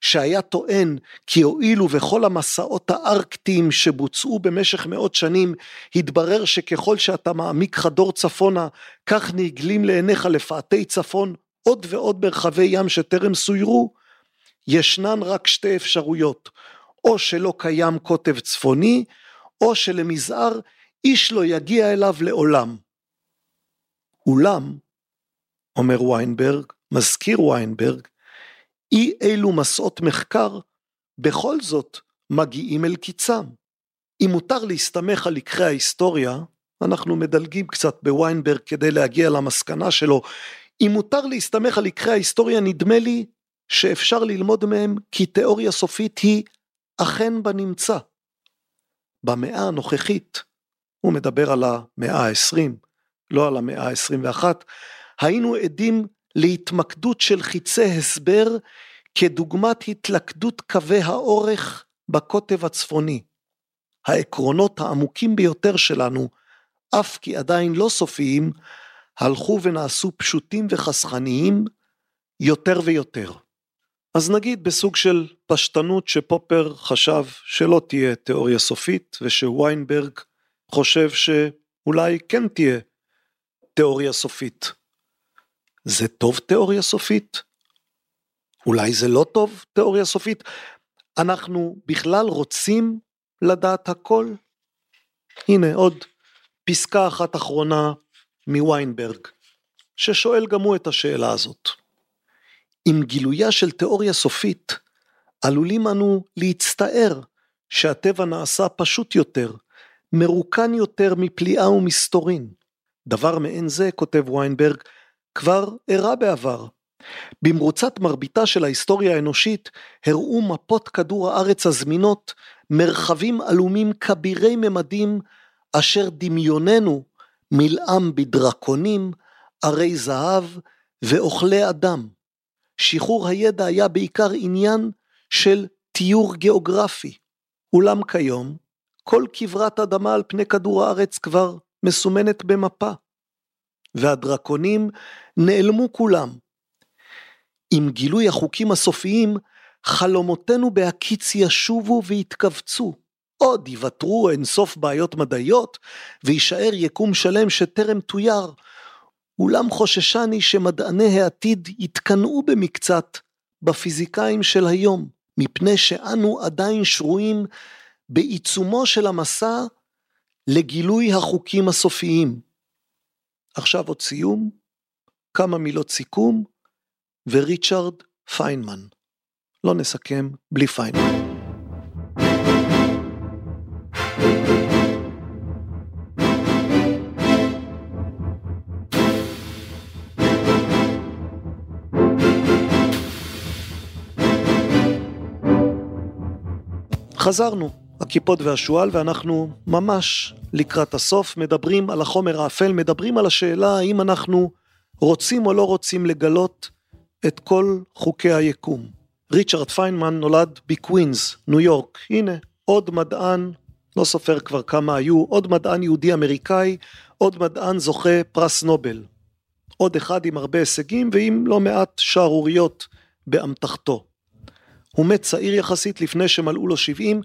שהיה טוען כי הואילו וכל המסעות הארקטיים שבוצעו במשך מאות שנים, התברר שככל שאתה מעמיק חדור צפונה, כך נגלים לעיניך לפאתי צפון עוד ועוד מרחבי ים שטרם סוירו, ישנן רק שתי אפשרויות, או שלא קיים קוטב צפוני, או שלמזער איש לא יגיע אליו לעולם. אולם, אומר ויינברג, מזכיר ויינברג, אי אילו מסעות מחקר בכל זאת מגיעים אל קיצם. אם מותר להסתמך על לקחי ההיסטוריה, אנחנו מדלגים קצת בוויינברג כדי להגיע למסקנה שלו, אם מותר להסתמך על לקחי ההיסטוריה נדמה לי שאפשר ללמוד מהם כי תיאוריה סופית היא אכן בנמצא. במאה הנוכחית, הוא מדבר על המאה ה-20, לא על המאה ה-21, היינו עדים להתמקדות של חיצי הסבר כדוגמת התלכדות קווי האורך בקוטב הצפוני. העקרונות העמוקים ביותר שלנו, אף כי עדיין לא סופיים, הלכו ונעשו פשוטים וחסכניים יותר ויותר. אז נגיד בסוג של פשטנות שפופר חשב שלא תהיה תיאוריה סופית ושוויינברג חושב שאולי כן תהיה תיאוריה סופית. זה טוב תיאוריה סופית? אולי זה לא טוב תיאוריה סופית? אנחנו בכלל רוצים לדעת הכל? הנה עוד פסקה אחת אחרונה מוויינברג, ששואל גם הוא את השאלה הזאת. עם גילויה של תיאוריה סופית, עלולים אנו להצטער שהטבע נעשה פשוט יותר, מרוקן יותר מפליאה ומסתורין. דבר מעין זה, כותב ויינברג, כבר אירע בעבר. במרוצת מרביתה של ההיסטוריה האנושית הראו מפות כדור הארץ הזמינות מרחבים עלומים כבירי ממדים אשר דמיוננו מלאם בדרקונים, ערי זהב ואוכלי אדם. שחרור הידע היה בעיקר עניין של תיאור גיאוגרפי. אולם כיום, כל כברת אדמה על פני כדור הארץ כבר מסומנת במפה. והדרקונים נעלמו כולם. עם גילוי החוקים הסופיים, חלומותינו בהקיץ ישובו ויתכווצו. עוד יוותרו אינסוף בעיות מדעיות, ויישאר יקום שלם שטרם תויר. אולם חוששני שמדעני העתיד יתקנאו במקצת בפיזיקאים של היום, מפני שאנו עדיין שרויים בעיצומו של המסע לגילוי החוקים הסופיים. עכשיו עוד סיום, כמה מילות סיכום, וריצ'רד פיינמן. לא נסכם בלי פיינמן. חזרנו, הקיפוד והשועל, ואנחנו ממש לקראת הסוף מדברים על החומר האפל, מדברים על השאלה האם אנחנו רוצים או לא רוצים לגלות את כל חוקי היקום. ריצ'רד פיינמן נולד בקווינס, ניו יורק. הנה, עוד מדען, לא סופר כבר כמה היו, עוד מדען יהודי אמריקאי, עוד מדען זוכה פרס נובל. עוד אחד עם הרבה הישגים ועם לא מעט שערוריות באמתחתו. הוא מת צעיר יחסית לפני שמלאו לו 70,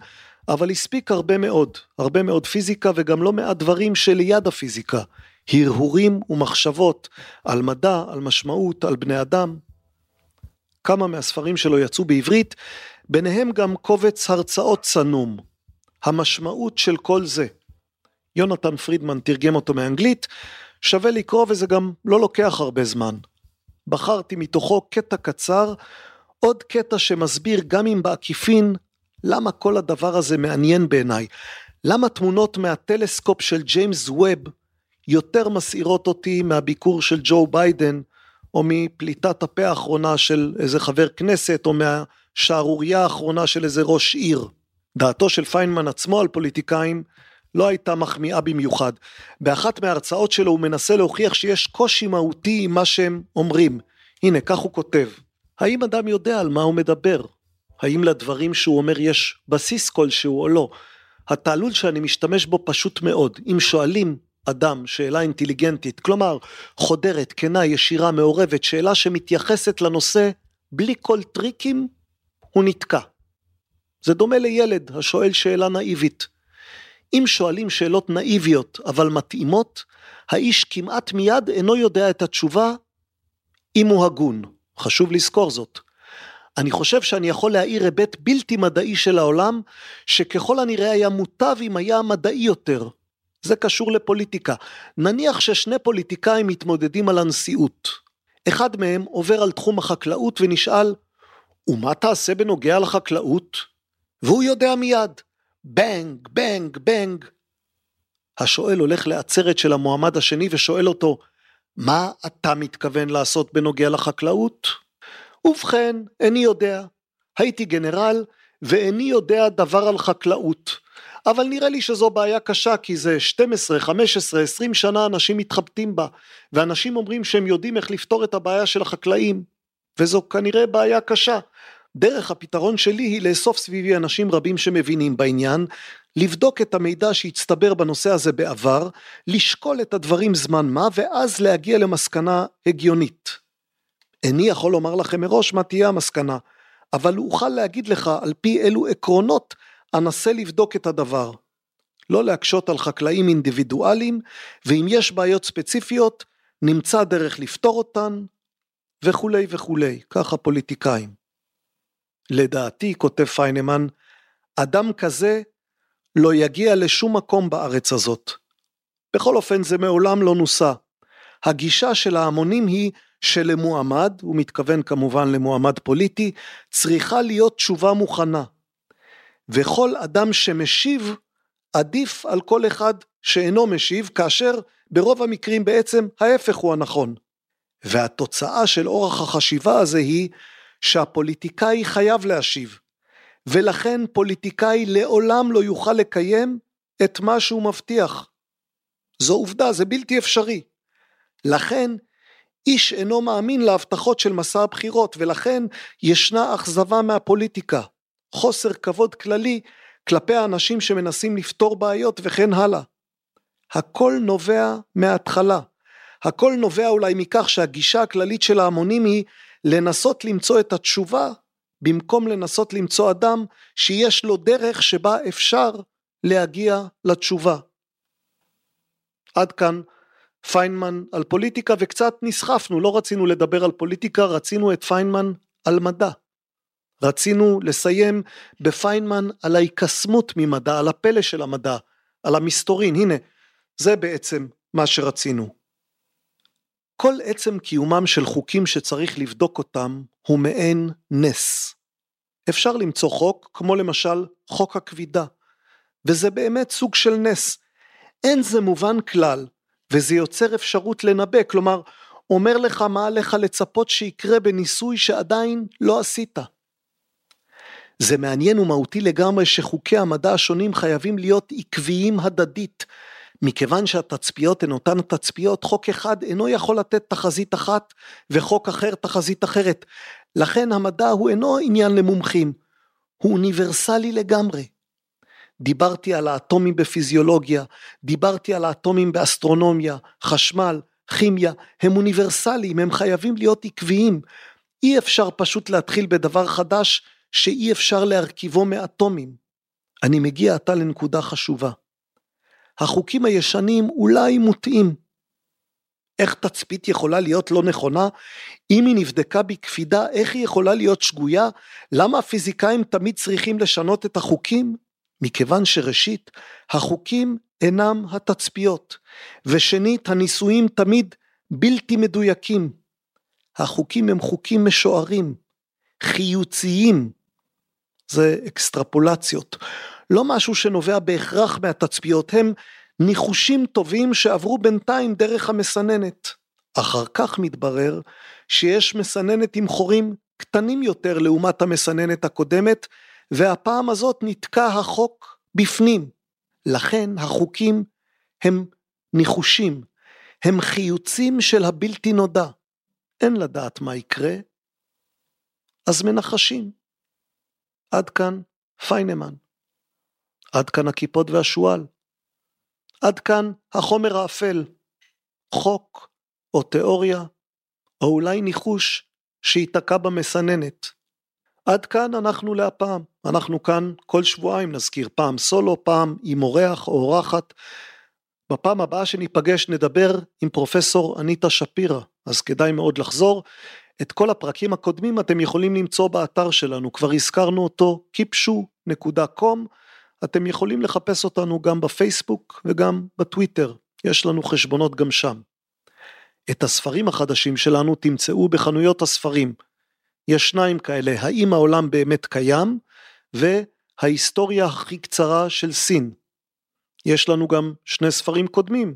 אבל הספיק הרבה מאוד, הרבה מאוד פיזיקה וגם לא מעט דברים שליד הפיזיקה, הרהורים ומחשבות על מדע, על משמעות, על בני אדם. כמה מהספרים שלו יצאו בעברית, ביניהם גם קובץ הרצאות צנום. המשמעות של כל זה. יונתן פרידמן תרגם אותו מאנגלית, שווה לקרוא וזה גם לא לוקח הרבה זמן. בחרתי מתוכו קטע קצר, עוד קטע שמסביר גם אם בעקיפין למה כל הדבר הזה מעניין בעיניי. למה תמונות מהטלסקופ של ג'יימס ווב יותר מסעירות אותי מהביקור של ג'ו ביידן, או מפליטת הפה האחרונה של איזה חבר כנסת, או מהשערורייה האחרונה של איזה ראש עיר. דעתו של פיינמן עצמו על פוליטיקאים לא הייתה מחמיאה במיוחד. באחת מההרצאות שלו הוא מנסה להוכיח שיש קושי מהותי עם מה שהם אומרים. הנה, כך הוא כותב. האם אדם יודע על מה הוא מדבר? האם לדברים שהוא אומר יש בסיס כלשהו או לא? התעלול שאני משתמש בו פשוט מאוד. אם שואלים אדם שאלה אינטליגנטית, כלומר חודרת, כנה, ישירה, מעורבת, שאלה שמתייחסת לנושא בלי כל טריקים, הוא נתקע. זה דומה לילד השואל שאלה נאיבית. אם שואלים שאלות נאיביות אבל מתאימות, האיש כמעט מיד אינו יודע את התשובה אם הוא הגון. חשוב לזכור זאת. אני חושב שאני יכול להאיר היבט בלתי מדעי של העולם, שככל הנראה היה מוטב אם היה מדעי יותר. זה קשור לפוליטיקה. נניח ששני פוליטיקאים מתמודדים על הנשיאות. אחד מהם עובר על תחום החקלאות ונשאל, ומה תעשה בנוגע לחקלאות? והוא יודע מיד, בנג, בנג, בנג. השואל הולך לעצרת של המועמד השני ושואל אותו, מה אתה מתכוון לעשות בנוגע לחקלאות? ובכן, איני יודע. הייתי גנרל, ואיני יודע דבר על חקלאות. אבל נראה לי שזו בעיה קשה כי זה 12, 15, 20 שנה אנשים מתחבטים בה ואנשים אומרים שהם יודעים איך לפתור את הבעיה של החקלאים וזו כנראה בעיה קשה. דרך הפתרון שלי היא לאסוף סביבי אנשים רבים שמבינים בעניין, לבדוק את המידע שהצטבר בנושא הזה בעבר, לשקול את הדברים זמן מה ואז להגיע למסקנה הגיונית. איני יכול לומר לכם מראש מה תהיה המסקנה, אבל אוכל להגיד לך על פי אילו עקרונות אנסה לבדוק את הדבר. לא להקשות על חקלאים אינדיבידואליים, ואם יש בעיות ספציפיות, נמצא דרך לפתור אותן, וכולי וכולי, ככה פוליטיקאים. לדעתי, כותב פיינמן, אדם כזה לא יגיע לשום מקום בארץ הזאת. בכל אופן זה מעולם לא נוסה. הגישה של ההמונים היא שלמועמד, הוא מתכוון כמובן למועמד פוליטי, צריכה להיות תשובה מוכנה. וכל אדם שמשיב עדיף על כל אחד שאינו משיב, כאשר ברוב המקרים בעצם ההפך הוא הנכון. והתוצאה של אורח החשיבה הזה היא שהפוליטיקאי חייב להשיב, ולכן פוליטיקאי לעולם לא יוכל לקיים את מה שהוא מבטיח. זו עובדה, זה בלתי אפשרי. לכן איש אינו מאמין להבטחות של מסע הבחירות, ולכן ישנה אכזבה מהפוליטיקה. חוסר כבוד כללי כלפי האנשים שמנסים לפתור בעיות וכן הלאה. הכל נובע מההתחלה. הכל נובע אולי מכך שהגישה הכללית של ההמונים היא לנסות למצוא את התשובה במקום לנסות למצוא אדם שיש לו דרך שבה אפשר להגיע לתשובה. עד כאן פיינמן על פוליטיקה וקצת נסחפנו, לא רצינו לדבר על פוליטיקה, רצינו את פיינמן על מדע. רצינו לסיים בפיינמן על ההיקסמות ממדע, על הפלא של המדע, על המסתורין, הנה, זה בעצם מה שרצינו. כל עצם קיומם של חוקים שצריך לבדוק אותם הוא מעין נס. אפשר למצוא חוק, כמו למשל חוק הכבידה, וזה באמת סוג של נס. אין זה מובן כלל, וזה יוצר אפשרות לנבא, כלומר, אומר לך מה עליך לצפות שיקרה בניסוי שעדיין לא עשית. זה מעניין ומהותי לגמרי שחוקי המדע השונים חייבים להיות עקביים הדדית. מכיוון שהתצפיות הן אותן תצפיות, חוק אחד אינו יכול לתת תחזית אחת וחוק אחר תחזית אחרת. לכן המדע הוא אינו עניין למומחים, הוא אוניברסלי לגמרי. דיברתי על האטומים בפיזיולוגיה, דיברתי על האטומים באסטרונומיה, חשמל, כימיה, הם אוניברסליים, הם חייבים להיות עקביים. אי אפשר פשוט להתחיל בדבר חדש שאי אפשר להרכיבו מאטומים. אני מגיע עתה לנקודה חשובה. החוקים הישנים אולי מוטעים. איך תצפית יכולה להיות לא נכונה? אם היא נבדקה בקפידה, איך היא יכולה להיות שגויה? למה הפיזיקאים תמיד צריכים לשנות את החוקים? מכיוון שראשית, החוקים אינם התצפיות, ושנית, הניסויים תמיד בלתי מדויקים. החוקים הם חוקים משוערים, חיוציים, זה אקסטרפולציות, לא משהו שנובע בהכרח מהתצפיות, הם ניחושים טובים שעברו בינתיים דרך המסננת. אחר כך מתברר שיש מסננת עם חורים קטנים יותר לעומת המסננת הקודמת, והפעם הזאת נתקע החוק בפנים. לכן החוקים הם ניחושים, הם חיוצים של הבלתי נודע. אין לדעת מה יקרה, אז מנחשים. עד כאן פיינמן. עד כאן הכיפות והשועל. עד כאן החומר האפל. חוק, או תיאוריה, או אולי ניחוש שייתקע במסננת. עד כאן אנחנו להפעם. אנחנו כאן כל שבועיים נזכיר פעם סולו, פעם עם אורח או אורחת. בפעם הבאה שניפגש נדבר עם פרופסור אניטה שפירא, אז כדאי מאוד לחזור. את כל הפרקים הקודמים אתם יכולים למצוא באתר שלנו, כבר הזכרנו אותו, kipshu.com, אתם יכולים לחפש אותנו גם בפייסבוק וגם בטוויטר, יש לנו חשבונות גם שם. את הספרים החדשים שלנו תמצאו בחנויות הספרים. יש שניים כאלה, האם העולם באמת קיים, וההיסטוריה הכי קצרה של סין. יש לנו גם שני ספרים קודמים,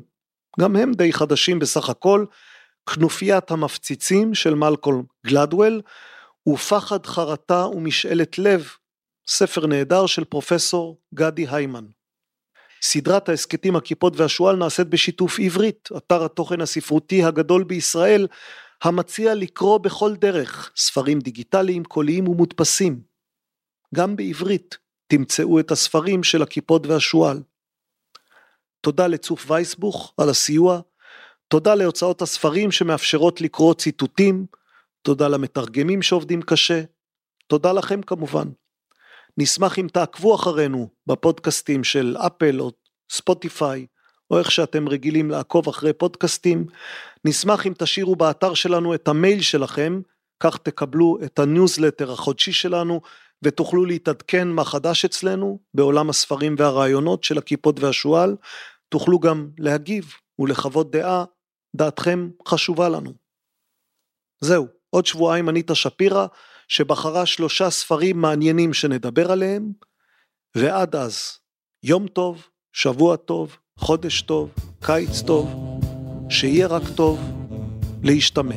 גם הם די חדשים בסך הכל, כנופיית המפציצים של מלקולם גלדוול, ופחד חרטה ומשאלת לב, ספר נהדר של פרופסור גדי היימן. סדרת ההסכתים הכיפות והשועל נעשית בשיתוף עברית, אתר התוכן הספרותי הגדול בישראל, המציע לקרוא בכל דרך ספרים דיגיטליים, קוליים ומודפסים. גם בעברית תמצאו את הספרים של הכיפות והשועל. תודה לצוף וייסבוך על הסיוע, תודה להוצאות הספרים שמאפשרות לקרוא ציטוטים, תודה למתרגמים שעובדים קשה, תודה לכם כמובן. נשמח אם תעקבו אחרינו בפודקאסטים של אפל או ספוטיפיי, או איך שאתם רגילים לעקוב אחרי פודקאסטים. נשמח אם תשאירו באתר שלנו את המייל שלכם, כך תקבלו את הניוזלטר החודשי שלנו, ותוכלו להתעדכן מה חדש אצלנו בעולם הספרים והרעיונות של הקיפוד והשועל. תוכלו גם להגיב ולחוות דעה, דעתכם חשובה לנו. זהו, עוד שבועיים אניטה שפירא, שבחרה שלושה ספרים מעניינים שנדבר עליהם, ועד אז, יום טוב, שבוע טוב, חודש טוב, קיץ טוב, שיהיה רק טוב, להשתמע.